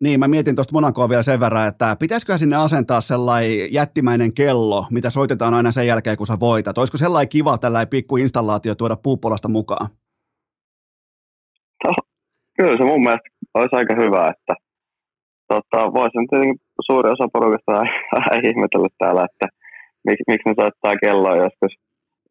[SPEAKER 1] niin, mä mietin tuosta Monacoa vielä sen verran, että pitäisikö sinne asentaa sellainen jättimäinen kello, mitä soitetaan aina sen jälkeen, kun sä voitat. Olisiko sellainen kiva tällainen pikku installaatio tuoda puupolasta mukaan?
[SPEAKER 4] No, kyllä se mun mielestä olisi aika hyvä, että tota, voisin tietenkin suuri osa porukasta [laughs] vähän ihmetellä täällä, että miksi, miksi ne soittaa kelloa joskus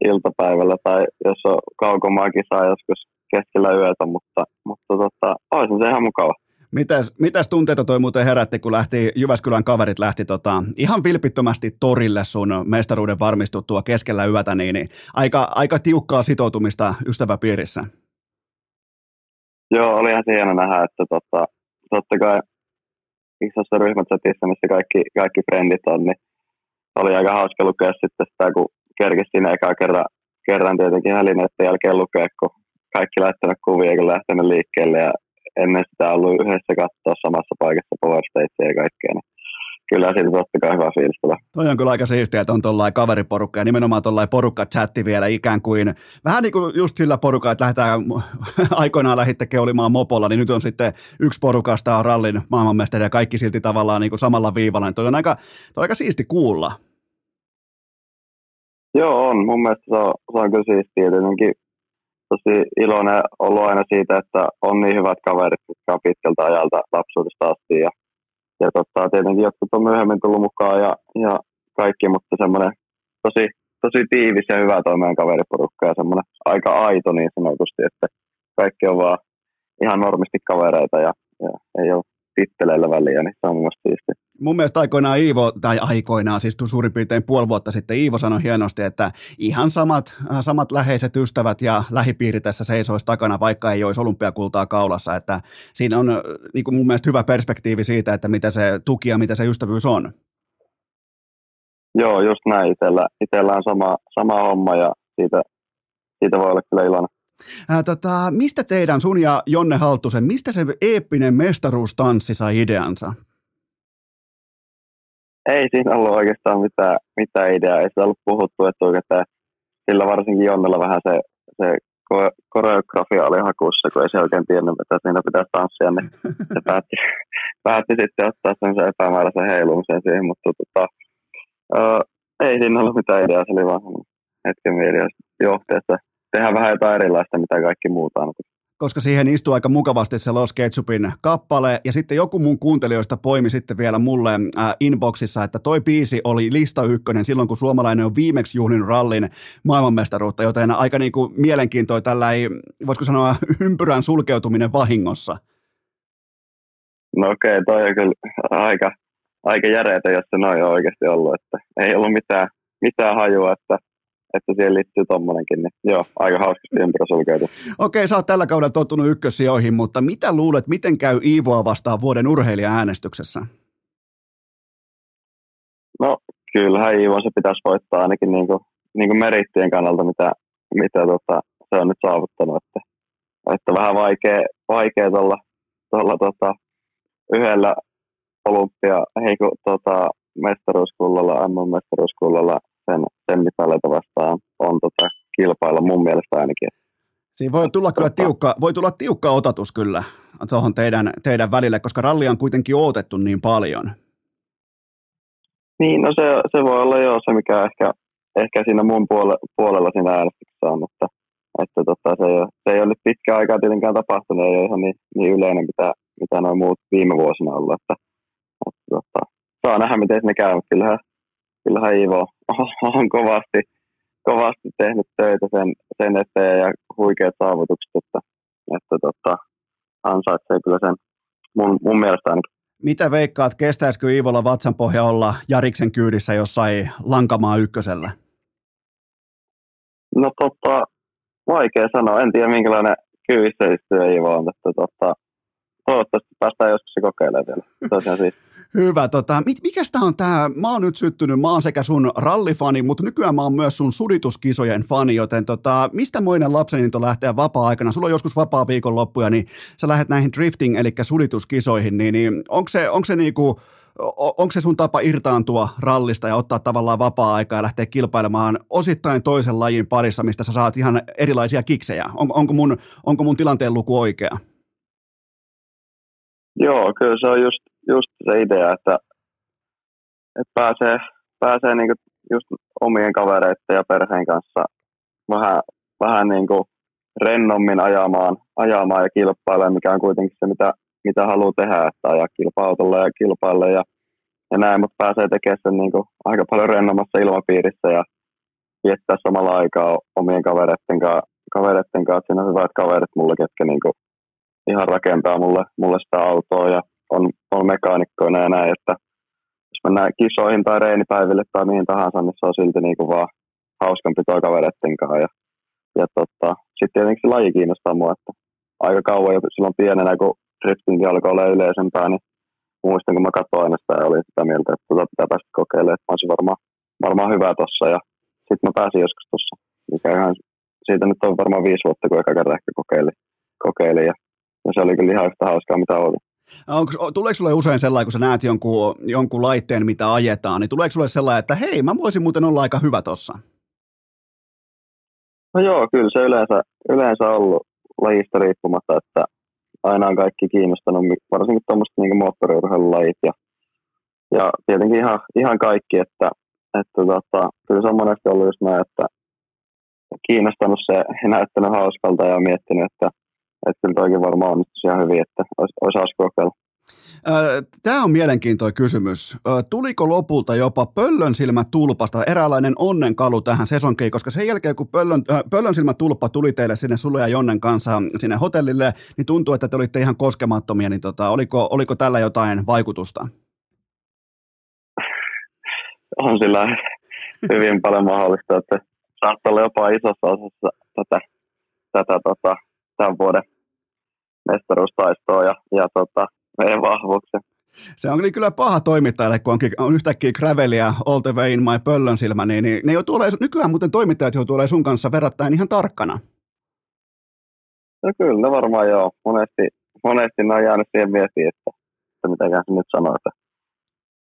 [SPEAKER 4] iltapäivällä tai jos on kaukomaa kisaa joskus keskellä yötä, mutta, mutta tota, olisi se ihan mukava.
[SPEAKER 1] Mitäs, mitäs tunteita toi muuten herätti, kun lähti, Jyväskylän kaverit lähti tota, ihan vilpittömästi torille sun mestaruuden varmistuttua keskellä yötä, niin, niin aika, aika tiukkaa sitoutumista ystäväpiirissä.
[SPEAKER 4] Joo, olihan se hieno nähdä, että tota, totta kai isossa ryhmächatissa, missä kaikki, kaikki frendit on, niin oli aika hauska lukea sitten sitä, kun kerkesi siinä eka kerran, kerran tietenkin hälineiden jälkeen lukea, kun kaikki lähtenyt kuvia, kun lähtenyt liikkeelle ja ennen sitä ollut yhdessä katsoa samassa paikassa Power Stage ja kaikkea, niin kyllä siitä totta kai hyvä fiilis tulee.
[SPEAKER 1] Toi on kyllä aika siistiä, että on tuollainen kaveriporukka ja nimenomaan tuollainen porukka-chatti vielä ikään kuin, vähän niin kuin just sillä porukalla, että lähdetään, [laughs] aikoinaan lähditte keulimaan mopolla, niin nyt on sitten yksi porukasta on rallin maailmanmestari ja kaikki silti tavallaan niin kuin samalla viivalla, niin toi on aika, toi on aika siisti kuulla.
[SPEAKER 4] Joo, on. Mun mielestä se on, se on kyllä siistiä. Tietenkin tosi iloinen ollut aina siitä, että on niin hyvät kaverit, jotka on pitkältä ajalta lapsuudesta asti. Ja, ja totta, tietenkin jotkut on myöhemmin tullut mukaan ja, ja kaikki, mutta semmoinen tosi, tosi tiivis ja hyvä toimeen kaveriporukka ja semmoinen aika aito niin sanotusti, että kaikki on vaan ihan normisti kavereita ja, ja ei ole titteleillä väliä, niin se on mun siisti.
[SPEAKER 1] Mun mielestä aikoinaan Iivo, tai aikoinaan, siis suurin piirtein puoli vuotta sitten, Iivo sanoi hienosti, että ihan samat, äh, samat läheiset ystävät ja lähipiiri tässä seisoisi takana, vaikka ei olisi olympiakultaa kaulassa, että siinä on äh, niin kuin mun mielestä hyvä perspektiivi siitä, että mitä se tuki ja mitä se ystävyys on.
[SPEAKER 4] Joo, just näin. Itellä, itellä on sama, sama homma ja siitä, siitä voi olla kyllä iloinen.
[SPEAKER 1] Ää, tota, mistä teidän, sun ja Jonne Haltusen, mistä se eeppinen mestaruustanssi sai ideansa?
[SPEAKER 4] Ei siinä ollut oikeastaan mitään, mitään ideaa. Ei sitä ollut puhuttu, että oikeastaan sillä varsinkin Jonnella vähän se, se koreografia oli hakussa, kun ei se oikein tiennyt, että siinä pitäisi tanssia, niin se [laughs] päätti, päätti sitten ottaa sen epämääräisen heilumisen siihen, mutta tota, ää, ei siinä ollut mitään ideaa, se oli vaan hetken mieli tehdä vähän jotain erilaista, mitä kaikki muuta on.
[SPEAKER 1] Koska siihen istuu aika mukavasti se Los Ketchupin kappale, ja sitten joku mun kuuntelijoista poimi sitten vielä mulle äh, inboxissa, että toi biisi oli lista ykkönen silloin, kun suomalainen on viimeksi juhlin rallin maailmanmestaruutta, joten aika niin kuin mielenkiintoinen tällä ei, voisiko sanoa, [laughs] ympyrän sulkeutuminen vahingossa.
[SPEAKER 4] No okei, okay, toi on kyllä aika, aika järeetä, jos se noin on oikeasti ollut, että ei ollut mitään, mitään hajua, että että siihen liittyy tommonenkin, niin joo, aika hauskasti ympärä sulkeutu.
[SPEAKER 1] Okei, sä oot tällä kaudella tottunut ykkössijoihin, mutta mitä luulet, miten käy Iivoa vastaan vuoden urheilija-äänestyksessä?
[SPEAKER 4] No, kyllähän Iivo se pitäisi voittaa ainakin niin kuin, niin kuin merittien kannalta, mitä, mitä tota, se on nyt saavuttanut, että, että vähän vaikea, vaikea tuolla, tuolla tota, yhdellä olympia, heikko tota, mestaruuskullalla, MM-mestaruuskullalla sen, sen mitaleita vastaan on tota, kilpailla mun mielestä ainakin.
[SPEAKER 1] Siinä voi tulla kyllä tiukka, voi tulla tiukka otatus kyllä tuohon teidän, teidän välille, koska rallia on kuitenkin odotettu niin paljon.
[SPEAKER 4] Niin, no se, se voi olla jo se, mikä ehkä, ehkä siinä mun puole, puolella siinä äänestyksessä on, että, että tota, se, ei ole, se ei ole nyt pitkä aikaa tietenkään tapahtunut, ei ole ihan niin, niin yleinen, mitä, mitä noin muut viime vuosina ollut, että, että tota, saa nähdä, miten ne käy, mutta kyllähän, kyllähän Ivo [laughs] on kovasti, kovasti tehnyt töitä sen, sen eteen ja huikeat saavutukset, että, että tota, ansaitsee kyllä sen mun, mun mielestä ainakin.
[SPEAKER 1] Mitä veikkaat, kestäisikö Iivolla vatsanpohja olla Jariksen kyydissä jossain lankamaa ykkösellä?
[SPEAKER 4] No tota, vaikea sanoa. En tiedä minkälainen kyydissä istuja Iivo on, että tota, toivottavasti päästään joskus se kokeilemaan vielä. Tosiaan siis.
[SPEAKER 1] Hyvä. Tota, mikä tämä on tämä? Mä oon nyt syttynyt, mä oon sekä sun rallifani, mutta nykyään mä oon myös sun sudituskisojen fani, joten tota, mistä moinen lapseninto lähteä vapaa-aikana? Sulla on joskus vapaa viikonloppuja, niin sä lähdet näihin drifting, eli sudituskisoihin, niin, niin onko se, onko se niinku, onko se sun tapa irtaantua rallista ja ottaa tavallaan vapaa-aikaa ja lähteä kilpailemaan osittain toisen lajin parissa, mistä sä saat ihan erilaisia kiksejä? On, onko, mun, onko mun tilanteen luku oikea?
[SPEAKER 4] Joo, kyllä se on just, just se idea, että, että pääsee, pääsee niin just omien kavereiden ja perheen kanssa vähän, vähän niin kuin rennommin ajamaan, ajamaan ja kilpailemaan, mikä on kuitenkin se, mitä, mitä haluaa tehdä, että ajaa kilpa ja kilpailla ja, ja näin, mutta pääsee tekemään sen niin kuin aika paljon rennommassa ilmapiirissä ja viettää samalla aikaa omien kavereiden kanssa, kavereiden kanssa. Siinä on hyvät kaverit mulle, ketkä niin kuin ihan rakentaa mulle, mulle sitä autoa ja on, on mekaanikkoina ja näin, että jos mennään kisoihin tai reenipäiville tai mihin tahansa, niin se on silti niin kuin vaan hauskampi toi kavereiden kanssa. Ja, ja tota, sitten tietenkin se laji kiinnostaa mua, että aika kauan jo silloin pienenä, kun driftingi alkoi olla yleisempää, niin muistan, kun mä katsoin aina sitä ja olin sitä mieltä, että tota pitää päästä kokeilemaan, että mä olisin varmaan, varmaan hyvä tossa ja sitten mä pääsin joskus tuossa, mikä ihan, siitä nyt on varmaan viisi vuotta, kun eka kerran ehkä kokeilin, kokeilin ja ja se oli kyllä ihan yhtä hauskaa, mitä oli.
[SPEAKER 1] Onko, tuleeko sulle usein sellainen, kun sä näet jonkun, jonkun laitteen, mitä ajetaan, niin tuleeko sulle sellainen, että hei, mä voisin muuten olla aika hyvä tossa?
[SPEAKER 4] No joo, kyllä se yleensä, yleensä ollut lajista riippumatta, että aina on kaikki kiinnostanut, varsinkin tuommoiset niin moottoriurheilulajit ja, ja tietenkin ihan, ihan kaikki, että, että tota, kyllä se on monesti ollut just näin, että kiinnostanut se ja näyttänyt hauskalta ja miettinyt, että, että kyllä toikin varmaan onnistuisi ihan hyvin, että hauska kokeilla.
[SPEAKER 1] Tämä on mielenkiintoinen kysymys. Tuliko lopulta jopa pöllön silmä tulpasta eräänlainen onnenkalu tähän sesonkiin, koska sen jälkeen kun pöllön, pöllön silmä tulppa tuli teille sinne sulle ja Jonnen kanssa sinne hotellille, niin tuntuu, että te olitte ihan koskemattomia, niin tota, oliko, oliko tällä jotain vaikutusta?
[SPEAKER 4] On sillä hyvin paljon mahdollista, että saattaa olla jopa isossa osassa tätä, tätä tota, tämän vuoden mestaruustaistoa ja, ja tota, meidän vahvuuksia.
[SPEAKER 1] Se on kyllä paha toimittajalle, kun onkin, on yhtäkkiä gravelia all the way in my pöllön silmä, niin, niin ne joutuu olemaan, nykyään muuten toimittajat joutuu olemaan sun kanssa verrattain ihan tarkkana.
[SPEAKER 4] No kyllä, ne varmaan joo. Monesti, monesti ne on jäänyt siihen miettiin, että, että mitäkään se nyt sanoo, että,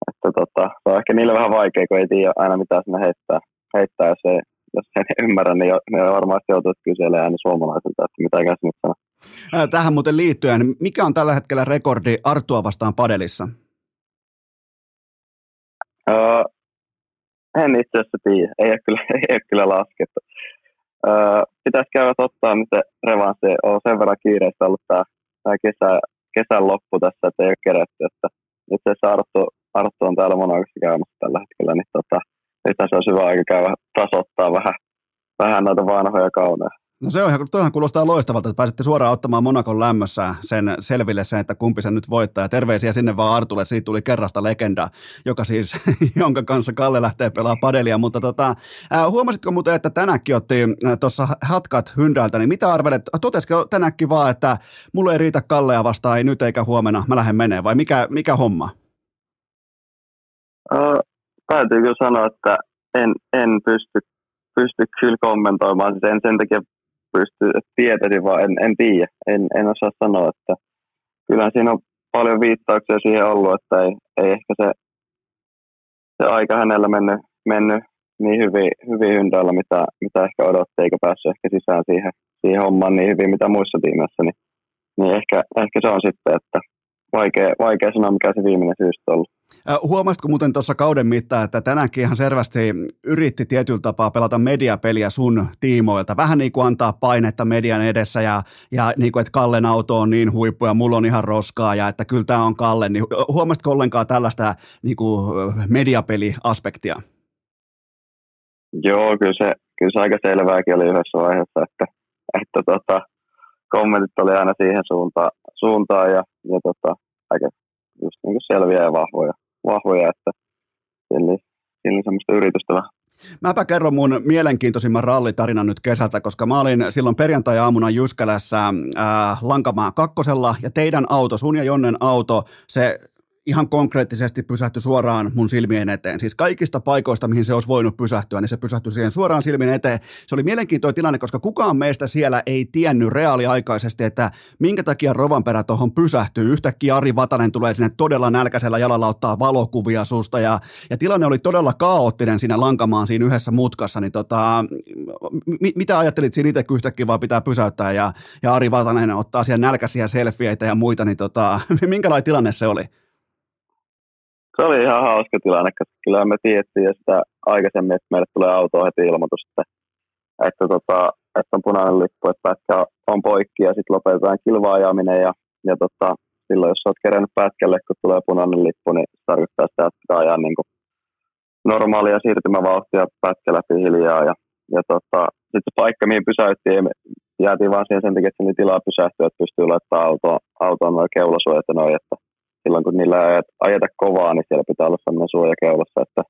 [SPEAKER 4] että tota, se on ehkä niille vähän vaikea, kun ei tiedä aina mitä sinne heittää, heittää jos, ei, jos ei ymmärrä, niin jo, ne varmasti joutuu kyselemään aina suomalaisilta, että mitäkään se nyt sanoo.
[SPEAKER 1] Tähän muuten liittyen, mikä on tällä hetkellä rekordi Artua vastaan padelissa?
[SPEAKER 4] Öö, en itse asiassa tiedä. Ei ole kyllä, ei ole kyllä laskettu. Öö, pitäisi käydä ottaa nyt se revanssi. On sen verran kiireistä ollut tämä, tämä kesä, kesän loppu tässä, että ei ole kerätty. Että itse asiassa Arttu, Arttu on täällä Monakossa käymässä tällä hetkellä, niin tota, se olisi hyvä aika käydä tasoittaa vähän, vähän noita vanhoja kauneja.
[SPEAKER 1] No se on ihan, toihan kuulostaa loistavalta, että pääsette suoraan ottamaan Monakon lämmössä sen selville sen, että kumpi sen nyt voittaa. Ja terveisiä sinne vaan Artulle, siitä tuli kerrasta legenda, joka siis, [laughs] jonka kanssa Kalle lähtee pelaamaan padelia. Mutta tota, huomasitko muuten, että tänäkin otti tuossa hatkat hyndältä, niin mitä arvelet, totesiko tänäkin vaan, että mulle ei riitä Kallea vastaan, ei nyt eikä huomenna, mä lähden menee, vai mikä, mikä homma?
[SPEAKER 4] Uh, täytyy sanoa, että en, en pysty, pysty kyllä kommentoimaan. Siis en sen takia pysty, että tietäisin, vaan en, en tiedä. En, en osaa sanoa, että kyllä siinä on paljon viittauksia siihen ollut, että ei, ei ehkä se, se aika hänellä mennyt, mennyt niin hyvin, hyvin hyndällä, mitä, mitä ehkä odotti, eikä päässyt ehkä sisään siihen, siihen hommaan niin hyvin, mitä muissa tiimeissä, niin, niin ehkä, ehkä se on sitten, että vaikea, vaikea sanoa, mikä se viimeinen syystä on ollut.
[SPEAKER 1] Huomasitko muuten tuossa kauden mittaan, että tänäänkin ihan selvästi yritti tietyllä tapaa pelata mediapeliä sun tiimoilta, vähän niin kuin antaa painetta median edessä ja, ja niin kuin, että Kallen auto on niin huippu ja mulla on ihan roskaa ja että kyllä tämä on Kalle, niin huomasitko ollenkaan tällaista niin kuin mediapeliaspektia?
[SPEAKER 4] Joo, kyllä se, kyllä se aika selvääkin oli yhdessä vaiheessa, että, että tota, kommentit oli aina siihen suuntaan, suuntaan ja, ja tota, aika just niin selviä ja vahvoja, vahvoja että siinä oli semmoista yritystä vähän.
[SPEAKER 1] Mäpä kerron mun mielenkiintoisimman rallitarinan nyt kesältä, koska mä olin silloin perjantai-aamuna Jyskälässä äh, Lankamaan kakkosella ja teidän auto, sun ja Jonnen auto, se ihan konkreettisesti pysähtyi suoraan mun silmien eteen. Siis kaikista paikoista, mihin se olisi voinut pysähtyä, niin se pysähtyi siihen suoraan silmien eteen. Se oli mielenkiintoinen tilanne, koska kukaan meistä siellä ei tiennyt reaaliaikaisesti, että minkä takia Rovanperä tuohon pysähtyy. Yhtäkkiä Ari Vatanen tulee sinne todella nälkäisellä jalalla ottaa valokuvia susta ja, ja tilanne oli todella kaoottinen siinä lankamaan siinä yhdessä mutkassa. Niin tota, m- mitä ajattelit siinä itse, yhtäkkiä vaan pitää pysäyttää ja, ja Ari Vatanen ottaa siellä nälkäisiä selfieitä ja muita, niin tota, [laughs] minkälainen tilanne se oli?
[SPEAKER 4] Se oli ihan hauska tilanne, koska kyllä me tiedettiin sitä aikaisemmin, että meille tulee auto heti ilmoitus, että, että, tota, että on punainen lippu, että pätkä on poikki ja sitten lopetetaan kilvaajaminen ja, ja tota, silloin jos olet kerännyt pätkälle, kun tulee punainen lippu, niin tarkoittaa sitä, että pitää ajaa niin kuin normaalia siirtymävauhtia pätkä läpi hiljaa ja, ja tota, sitten se paikka, mihin pysäyttiin, jäätiin vaan siihen sen takia, että tilaa pysähtyä, että pystyy laittamaan autoon, autoon noin keulasuojat ja noin, että silloin kun niillä ei ajeta kovaa, niin siellä pitää olla sellainen suoja keulassa, että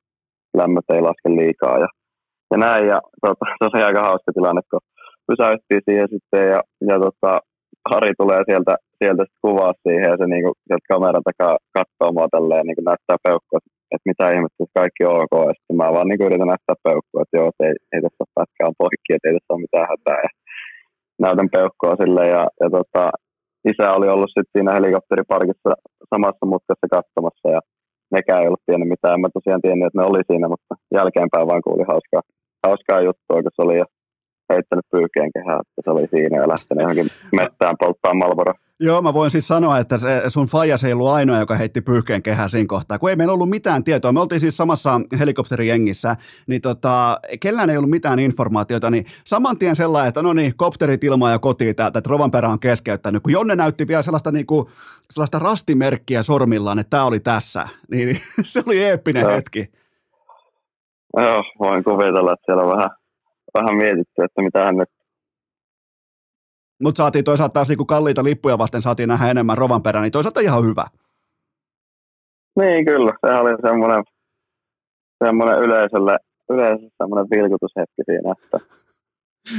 [SPEAKER 4] lämmöt ei laske liikaa ja, ja näin. Ja tota, [laughs] se oli aika hauska tilanne, kun pysäyttiin siihen sitten ja, ja tota, Hari tulee sieltä, sieltä kuvaa siihen ja se niinku, sieltä kameran takaa katsoo mua tälleen niin näyttää peukkua, että mitä ihmettä, että kaikki on ok. Ja sitten mä vaan niin yritän näyttää peukkua, että joo, että ei, ei tässä ole pätkää on poikki, että ei tässä ole mitään hätää. Ja näytän peukkua sille ja, ja tota, isä oli ollut sitten siinä helikopteriparkissa samassa mutkassa katsomassa ja nekään ei ollut tiennyt mitään. Mä tosiaan tiennyt, että ne oli siinä, mutta jälkeenpäin vaan kuuli hauskaa, hauskaa juttua, kun se oli jo heittänyt pyyhkeen kehää, että se oli siinä ja lähtenyt johonkin mettään polttaa Malboro.
[SPEAKER 1] Joo, mä voin siis sanoa, että se sun faijas ei ollut ainoa, joka heitti pyyhkeen kehää siinä kohtaa, kun ei meillä ollut mitään tietoa. Me oltiin siis samassa helikopterijengissä, niin tota, kellään ei ollut mitään informaatiota, niin saman tien sellainen, että no niin, kopterit ilmaa ja kotiin täältä, että Rovanperä on keskeyttänyt, kun Jonne näytti vielä sellaista, niin kuin, sellaista rastimerkkiä sormillaan, että tämä oli tässä, niin [laughs] se oli eeppinen Joo. hetki.
[SPEAKER 4] Joo, voin kuvitella, että siellä on vähän, vähän mietitty, että mitä hän nyt
[SPEAKER 1] mutta saatiin toisaalta taas niinku kalliita lippuja vasten saatiin nähdä enemmän Rovanperää, niin toisaalta ihan hyvä.
[SPEAKER 4] Niin kyllä, se oli semmoinen, semmoinen yleisölle, yleisölle semmoinen vilkutushetki siinä, että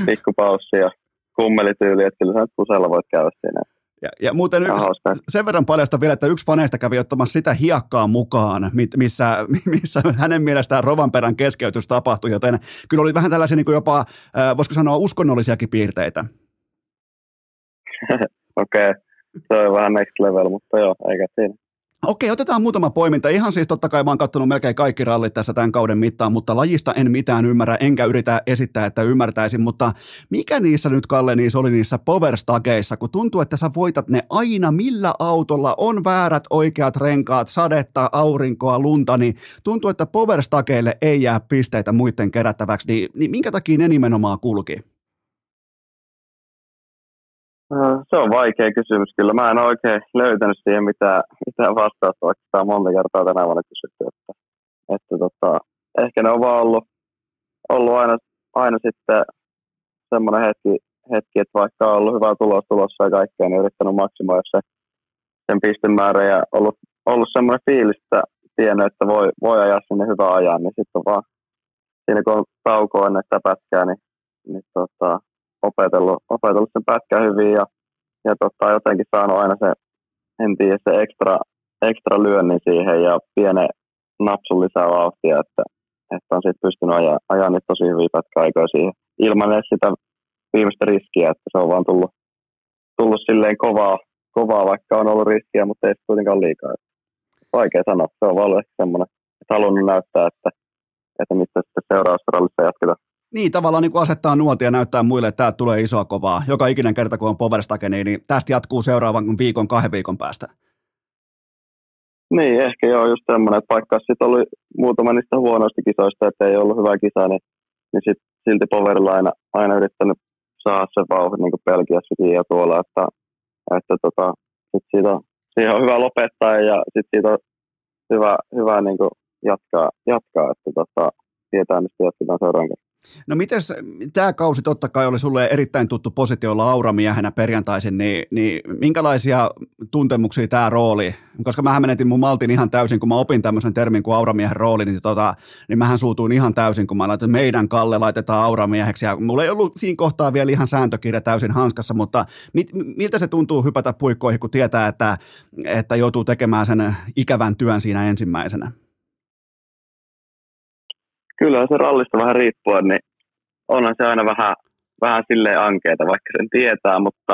[SPEAKER 4] pikkupaussi ja kummelityyli, että kyllä sä nyt pusella voit käydä siinä.
[SPEAKER 1] Ja, ja muuten yksi, sen verran paljasta vielä, että yksi faneista kävi ottamassa sitä hiekkaa mukaan, missä, [laughs] missä hänen mielestään Rovanperän keskeytys tapahtui, joten kyllä oli vähän tällaisia niin jopa, voisiko sanoa, uskonnollisiakin piirteitä. [laughs]
[SPEAKER 4] Okei, okay. se on vähän next level, mutta joo, eikä siinä.
[SPEAKER 1] Okei, otetaan muutama poiminta. Ihan siis totta kai mä oon katsonut melkein kaikki rallit tässä tämän kauden mittaan, mutta lajista en mitään ymmärrä, enkä yritä esittää, että ymmärtäisin, mutta mikä niissä nyt, Kalle, niissä oli niissä powerstageissa, kun tuntuu, että sä voitat ne aina, millä autolla on väärät oikeat renkaat, sadetta, aurinkoa, lunta, niin tuntuu, että powerstageille ei jää pisteitä muiden kerättäväksi, niin, niin minkä takia ne nimenomaan kulki?
[SPEAKER 4] Se on vaikea kysymys kyllä. Mä en oikein löytänyt siihen mitään, mitään vastausta, vaikka sitä on monta kertaa tänä vuonna kysytty. Että, että tota, ehkä ne on vaan ollut, ollut aina, aina sitten semmoinen hetki, hetki, että vaikka on ollut hyvä tulos tulossa ja kaikkea, niin yrittänyt maksimoida se, sen pistemäärä ja ollut, ollut semmoinen fiilis, että tiennyt, että voi, voi ajaa sinne hyvää ajan, niin sitten vaan siinä kun on tauko ennen sitä pätkää, niin, niin tota, opetellut, opetellut sen pätkän hyvin ja, ja tota, jotenkin saanut aina se, en tiedä, se ekstra, ekstra lyönnin siihen ja pienen napsun lisää vauhtia, että, että on sitten pystynyt ajaa, ajaa niitä tosi hyviä pätkäaikoja siihen ilman edes sitä viimeistä riskiä, että se on vaan tullut, tullut silleen kovaa, kovaa, vaikka on ollut riskiä, mutta ei kuitenkaan liikaa. Vaikea sanoa, se on vaan semmoinen, että halunnut näyttää, että, että mistä sitten seuraavassa rallissa jatketaan.
[SPEAKER 1] Niin, tavallaan niin kuin asettaa nuotia ja näyttää muille, että täältä tulee isoa kovaa. Joka ikinen kerta, kun on Powerstake, niin, niin tästä jatkuu seuraavan viikon, kahden viikon päästä.
[SPEAKER 4] Niin, ehkä joo, just semmoinen, että vaikka sitten oli muutama niistä huonoista kisoista, että ei ollut hyvä kisa, niin, niin sit, silti Powerilla aina, aina yrittänyt saada se vauhdin niin Pelkiassakin ja tuolla, että, että tota, sit siitä, siihen on hyvä lopettaa ja sitten siitä on hyvä, hyvä niin jatkaa, jatkaa, että tota, tietää, mistä jatketaan seuraavan
[SPEAKER 1] No miten tämä kausi totta kai oli sulle erittäin tuttu positiolla auramiehenä perjantaisin, niin, niin minkälaisia tuntemuksia tämä rooli, koska mä menetin mun maltin ihan täysin, kun mä opin tämmöisen termin kuin auramiehen rooli, niin, tota, niin mähän suutuin ihan täysin, kun mä laitan, meidän Kalle laitetaan auramieheksi, ja mulla ei ollut siinä kohtaa vielä ihan sääntökirja täysin hanskassa, mutta mit, miltä se tuntuu hypätä puikkoihin, kun tietää, että, että joutuu tekemään sen ikävän työn siinä ensimmäisenä?
[SPEAKER 4] Kyllä se rallista vähän riippuen, niin onhan se aina vähän, vähän silleen ankeeta, vaikka sen tietää, mutta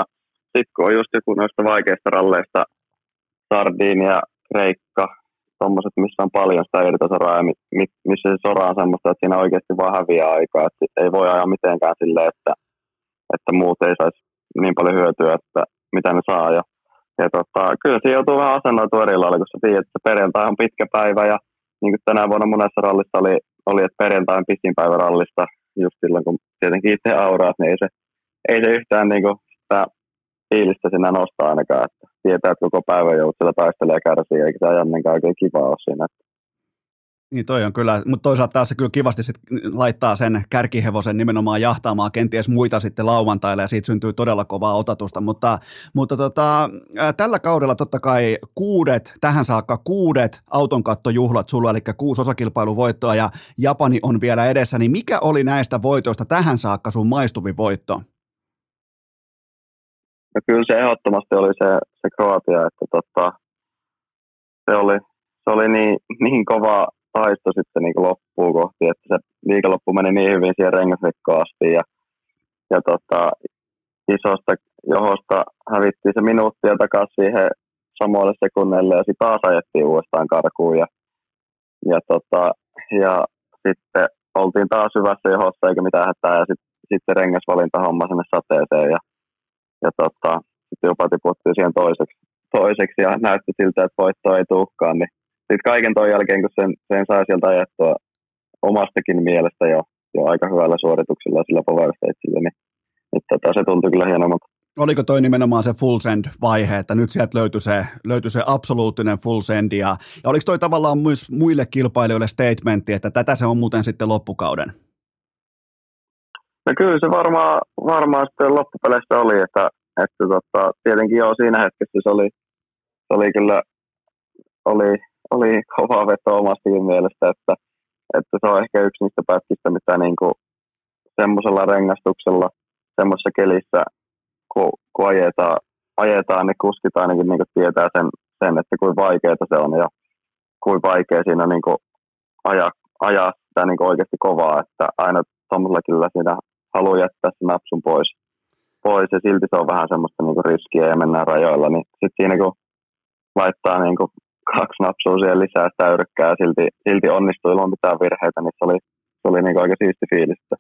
[SPEAKER 4] sitten kun on just joku noista vaikeista ralleista, Sardinia, Kreikka, tuommoiset, missä on paljon sitä irtosoraa ja missä se sora on semmoista, että siinä oikeasti vaan häviää aikaa, että ei voi ajaa mitenkään silleen, että, että muut ei saisi niin paljon hyötyä, että mitä ne saa. Ja, ja tota, kyllä se joutuu vähän asennoitua eri lailla, kun sä tiedät, että perjantai on pitkä päivä ja niin kuin tänä vuonna monessa rallissa oli oli, että perjantain pisin päivä rallista, just silloin kun tietenkin itse auraat, niin ei se, ei se yhtään niin kuin sitä fiilistä sinä nostaa ainakaan, että tietää, että koko päivä joudut siellä taistelemaan ja kärsii, eikä se ajannenkaan oikein kiva ole siinä.
[SPEAKER 1] Niin toi on kyllä, mutta toisaalta taas se kyllä kivasti sit laittaa sen kärkihevosen nimenomaan jahtaamaan kenties muita sitten lauantaille ja siitä syntyy todella kovaa otatusta, mutta, mutta tota, tällä kaudella totta kai kuudet, tähän saakka kuudet autonkattojuhlat sulla, eli kuusi osakilpailuvoittoa ja Japani on vielä edessä, niin mikä oli näistä voitoista tähän saakka sun maistuvin voitto?
[SPEAKER 4] No kyllä se ehdottomasti oli se, se Kroatia, että tota, se oli, se oli niin, niin kova, taisto sitten niin loppuun kohti, että se viikonloppu meni niin hyvin siihen rengasrikkoon asti ja, ja tota, isosta johosta hävittiin se minuuttia takaisin siihen samoille sekunneille ja sitten taas ajettiin uudestaan karkuun ja, ja, tota, ja sitten oltiin taas hyvässä johossa eikä mitään hätää ja sitten sit se rengasvalinta homma sinne sateeseen ja, ja tota, sitten jopa tiputtiin siihen toiseksi, toiseksi ja näytti siltä, että voitto ei tulekaan, niin sitten kaiken ton jälkeen, kun sen, sen sai sieltä ajettua omastakin mielestä jo, jo aika hyvällä suorituksella sillä power stageillä, niin, niin tota, se tuntui kyllä hienommalta
[SPEAKER 1] oliko toi nimenomaan se full send vaihe, että nyt sieltä löytyi se, löytyi se absoluuttinen full send ja, ja oliko toi tavallaan myös muille kilpailijoille statementti, että tätä se on muuten sitten loppukauden?
[SPEAKER 4] No kyllä se varmaan, varmaan sitten loppupeleissä oli, että, että tota, tietenkin joo siinä hetkessä se oli, se oli kyllä oli, oli kova veto omastakin mielestä, että, että se on ehkä yksi niistä pätkistä, mitä niin semmoisella rengastuksella, semmoisessa kelissä kun, kun ajetaan, ajetaan, niin kuskit ainakin niin tietää sen, sen, että kuinka vaikeaa se on ja kuinka vaikea siinä niin ajaa, ajaa sitä niin oikeasti kovaa, että aina tuollaisella kyllä siinä haluaa jättää sen napsun pois, pois ja silti se on vähän semmoista niin riskiä ja mennään rajoilla, niin sitten siinä kun laittaa niin kuin kaksi napsua siihen lisää sitä yrkkää ja silti, silti onnistuu ilman mitään virheitä, niin se oli, se oli niin aika siisti fiilis. Se,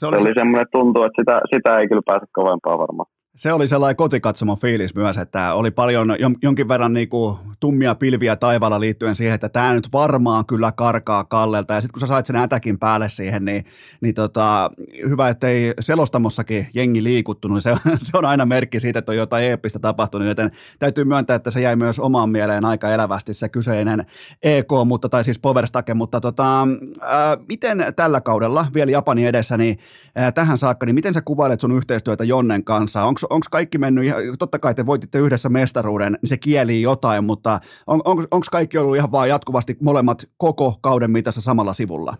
[SPEAKER 4] se oli, se oli se... semmoinen tuntuu, että sitä, sitä ei kyllä pääse kovempaa varmaan.
[SPEAKER 1] Se oli sellainen kotikatsomo fiilis myös, että oli paljon jonkin verran niin kuin tummia pilviä taivaalla liittyen siihen, että tämä nyt varmaan kyllä karkaa Kallelta. Ja sitten kun sä sait sen ätäkin päälle siihen, niin, niin tota, hyvä, ettei selostamossakin jengi liikuttunut. Niin se, [laughs] se on aina merkki siitä, että on jotain eeppistä tapahtunut, joten täytyy myöntää, että se jäi myös omaan mieleen aika elävästi se kyseinen EK, mutta, tai siis Powerstake, mutta tota, ää, miten tällä kaudella vielä Japanin edessä, niin ää, tähän saakka, niin miten sä kuvailet sun yhteistyötä Jonnen kanssa? Onko onko kaikki mennyt, ihan, totta kai te voititte yhdessä mestaruuden, niin se kieli jotain, mutta on, on, onko kaikki ollut ihan vaan jatkuvasti molemmat koko kauden mitassa samalla sivulla?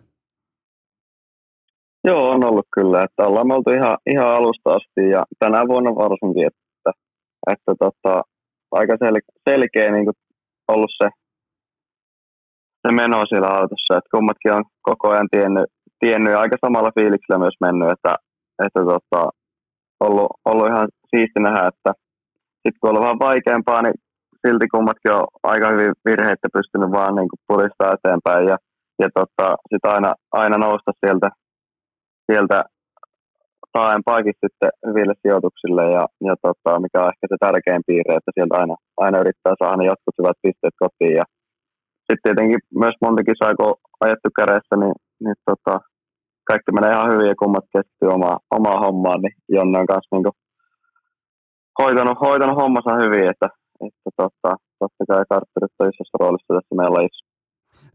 [SPEAKER 4] Joo, on ollut kyllä, että ollaan oltu ihan, ihan alusta asti ja tänä vuonna varsinkin, että, että tota, aika sel, selkeä niin ollut se, se meno siellä autossa, että kummatkin on koko ajan tiennyt, tiennyt ja aika samalla fiiliksellä myös mennyt, että, että tota, ollut, ollut ihan siisti nähdä, että sitten kun on vähän vaikeampaa, niin silti kummatkin on aika hyvin virheitä pystynyt vaan niin kuin eteenpäin ja, ja tota, sitten aina, aina nousta sieltä, sieltä taaempaakin sitten hyville sijoituksille ja, ja tota, mikä on ehkä se tärkein piirre, että sieltä aina, aina yrittää saada ne jotkut hyvät pisteet kotiin ja sitten tietenkin myös monta kisaa, kun ajettu kädessä, niin, niin tota, kaikki menee ihan hyvin ja kummat keskittyy omaa, omaa hommaan, niin Jonne on kanssa niin hoitanut, hoitanut hommansa hyvin, että, että totta, totta kai kartterit on isossa roolissa tässä meidän lajissa.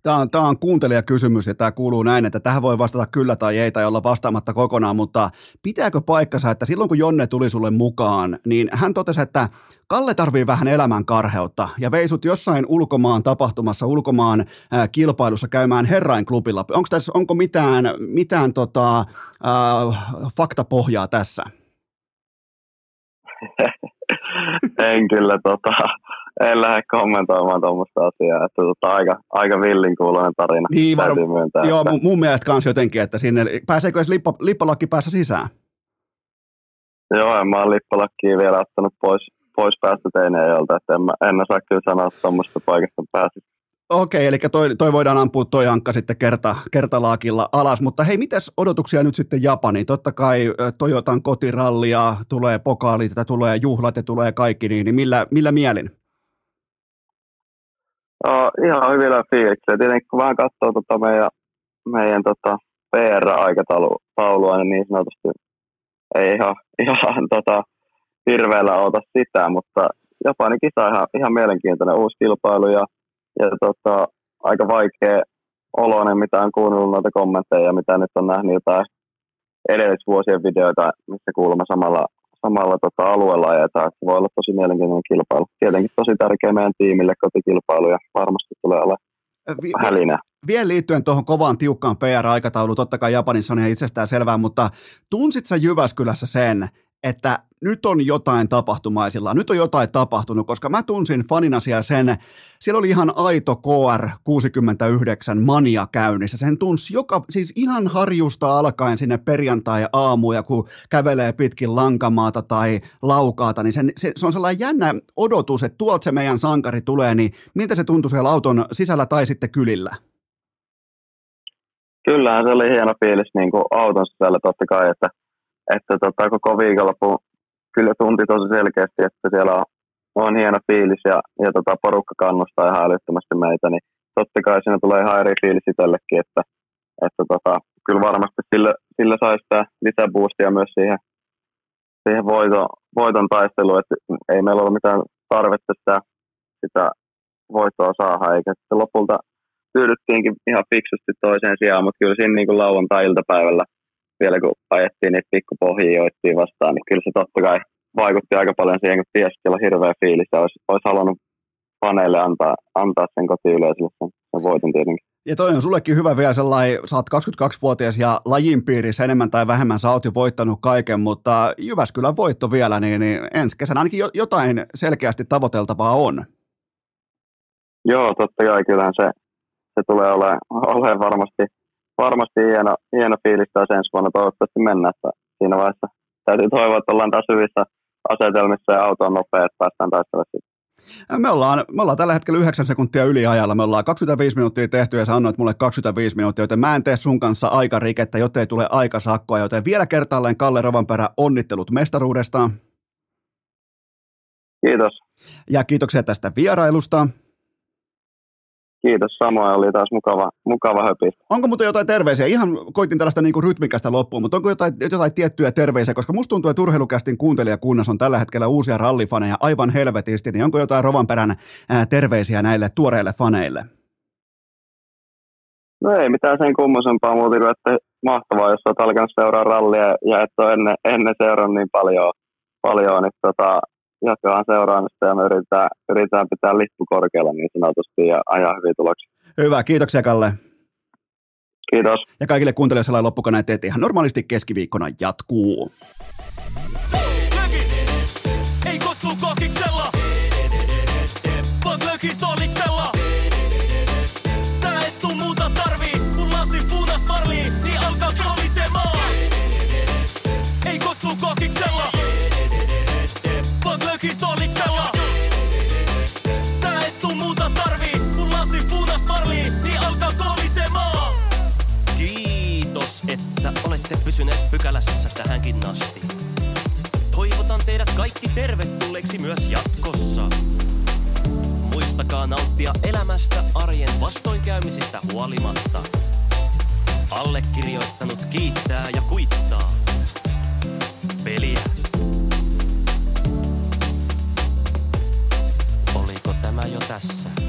[SPEAKER 1] Tämä on, tämä on kuuntelijakysymys ja tämä kuuluu näin, että tähän voi vastata kyllä tai ei tai olla vastaamatta kokonaan, mutta pitääkö paikkansa, että silloin kun Jonne tuli sulle mukaan, niin hän totesi, että Kalle tarvii vähän elämän karheutta ja veisut jossain ulkomaan tapahtumassa, ulkomaan ää, kilpailussa käymään herrain klubilla. Onko tässä, onko mitään, mitään tota, ää, faktapohjaa tässä? [laughs]
[SPEAKER 4] en kyllä tota, en lähde kommentoimaan tuommoista asiaa, että tota, aika, aika villin kuuloinen tarina.
[SPEAKER 1] Niin, var... myöntää, joo, että... mun mielestä kans jotenkin, että sinne, pääseekö edes lippa, lippalakki päässä sisään?
[SPEAKER 4] Joo, en mä lippalakkiin vielä ottanut pois, pois päästä teinejolta, että en, mä, en osaa kyllä sanoa tuommoista paikasta pääsisi.
[SPEAKER 1] Okei, eli toi, toi voidaan ampua toi ankka sitten kerta, kertalaakilla alas, mutta hei, mitäs odotuksia nyt sitten Japani? Totta kai Toyotan kotirallia, tulee pokaalit, tulee juhlat ja tulee kaikki, niin, niin millä, millä mielin?
[SPEAKER 4] No, ihan hyvillä fiiliksillä. Tietenkin kun vähän katsoo tota meidän, meidän tota PR-aikataulua, niin niin sanotusti ei ihan, ihan [laughs] tota, hirveällä ota sitä, mutta Japanin kisa on ihan, ihan mielenkiintoinen uusi kilpailu ja ja tota, aika vaikea oloinen, mitä on kuunnellut noita kommentteja, mitä nyt on nähnyt jotain edellisvuosien videoita, missä kuulemma samalla, samalla tota alueella ajetaan. Se voi olla tosi mielenkiintoinen kilpailu. Tietenkin tosi tärkeä meidän tiimille kotikilpailu ja varmasti tulee olla hälinä.
[SPEAKER 1] Vielä liittyen tuohon kovaan tiukkaan PR-aikatauluun, totta kai Japanissa on ihan itsestään selvää, mutta tunsit sä Jyväskylässä sen, että nyt on jotain tapahtumaisilla, nyt on jotain tapahtunut, koska mä tunsin fanina siellä sen, siellä oli ihan aito KR69 mania käynnissä. Sen tunsi joka, siis ihan harjusta alkaen sinne perjantai-aamuja, kun kävelee pitkin lankamaata tai laukaata, niin sen, se, se on sellainen jännä odotus, että tuolta se meidän sankari tulee, niin miltä se tuntui siellä auton sisällä tai sitten kylillä?
[SPEAKER 4] Kyllähän se oli hieno fiilis niin kuin auton sisällä totta kai, että, että tota, koko viikonloppu kyllä tunti tosi selkeästi, että siellä on, on hieno fiilis ja, ja tota, porukka kannustaa ihan älyttömästi meitä, niin totta kai siinä tulee ihan eri fiilis itsellekin, että, että tota, kyllä varmasti sillä, sillä sai sitä lisäboostia myös siihen, siihen voito, voiton taisteluun, että ei meillä ole mitään tarvetta sitä, sitä voittoa saada, eikä sitten lopulta tyydyttiinkin ihan fiksusti toiseen sijaan, mutta kyllä siinä niin lauantai-iltapäivällä vielä kun ajettiin niitä pikkupohjia joittiin vastaan, niin kyllä se totta kai vaikutti aika paljon siihen, kun tiesi, että hirveä fiilis ja olisi, olisi halunnut paneille antaa, antaa sen kotiyleisölle sen, sen voiton tietenkin.
[SPEAKER 1] Ja toi on sullekin hyvä vielä sellainen, sä oot 22-vuotias ja lajin piirissä enemmän tai vähemmän sä oot jo voittanut kaiken, mutta Jyväskylän voitto vielä, niin, niin ensi kesänä ainakin jotain selkeästi tavoiteltavaa on.
[SPEAKER 4] Joo, totta kai kyllähän se, se tulee olemaan, olemaan varmasti, varmasti hieno, hieno fiilis taas ensi vuonna toivottavasti mennä, että siinä vaiheessa täytyy toivoa, että ollaan taas hyvissä asetelmissa ja auto on nopea, että päästään taistelemaan
[SPEAKER 1] me ollaan, me ollaan tällä hetkellä 9 sekuntia yliajalla. Me ollaan 25 minuuttia tehty ja sä annoit mulle 25 minuuttia, joten mä en tee sun kanssa aikarikettä, joten ei tule aikasakkoa. Joten vielä kertaalleen Kalle Rovanperä, onnittelut mestaruudesta.
[SPEAKER 4] Kiitos.
[SPEAKER 1] Ja kiitoksia tästä vierailusta.
[SPEAKER 4] Kiitos, samoin oli taas mukava, mukava höpi.
[SPEAKER 1] Onko muuten jotain terveisiä? Ihan koitin tällaista niin kuin rytmikästä loppuun, mutta onko jotain, jotain tiettyjä terveisiä? Koska musta tuntuu, että urheilukästin kuuntelijakunnassa on tällä hetkellä uusia rallifaneja aivan helvetisti, niin onko jotain Rovanperän ää, terveisiä näille tuoreille faneille?
[SPEAKER 4] No ei mitään sen kummosempaa muuta kuin, että mahtavaa, jos olet alkanut seuraa rallia ja et ole ennen, ennen seurannut niin paljon, paljon niin tota, jatketaan seuraamista ja me yritetään, yritetään pitää lippu korkealla niin sanotusti ja ajaa hyviä tuloksia.
[SPEAKER 1] Hyvä, kiitoksia Kalle.
[SPEAKER 4] Kiitos.
[SPEAKER 1] Ja kaikille kuuntelijoille sellainen loppukana, että ihan normaalisti keskiviikkona jatkuu. Ei kossu kokiksella, vaan glökistoliksella. Tää et tuu muuta tarvii, kun lasi punas parlii, niin alkaa kolisemaan. Kiitos, että olette pysyneet pykälässä tähänkin asti. Toivotan teidät kaikki tervetulleeksi myös jatkossa. Muistakaa nauttia elämästä arjen vastoinkäymisistä huolimatta. Allekirjoittanut kiittää ja kuittaa. Peliä sassa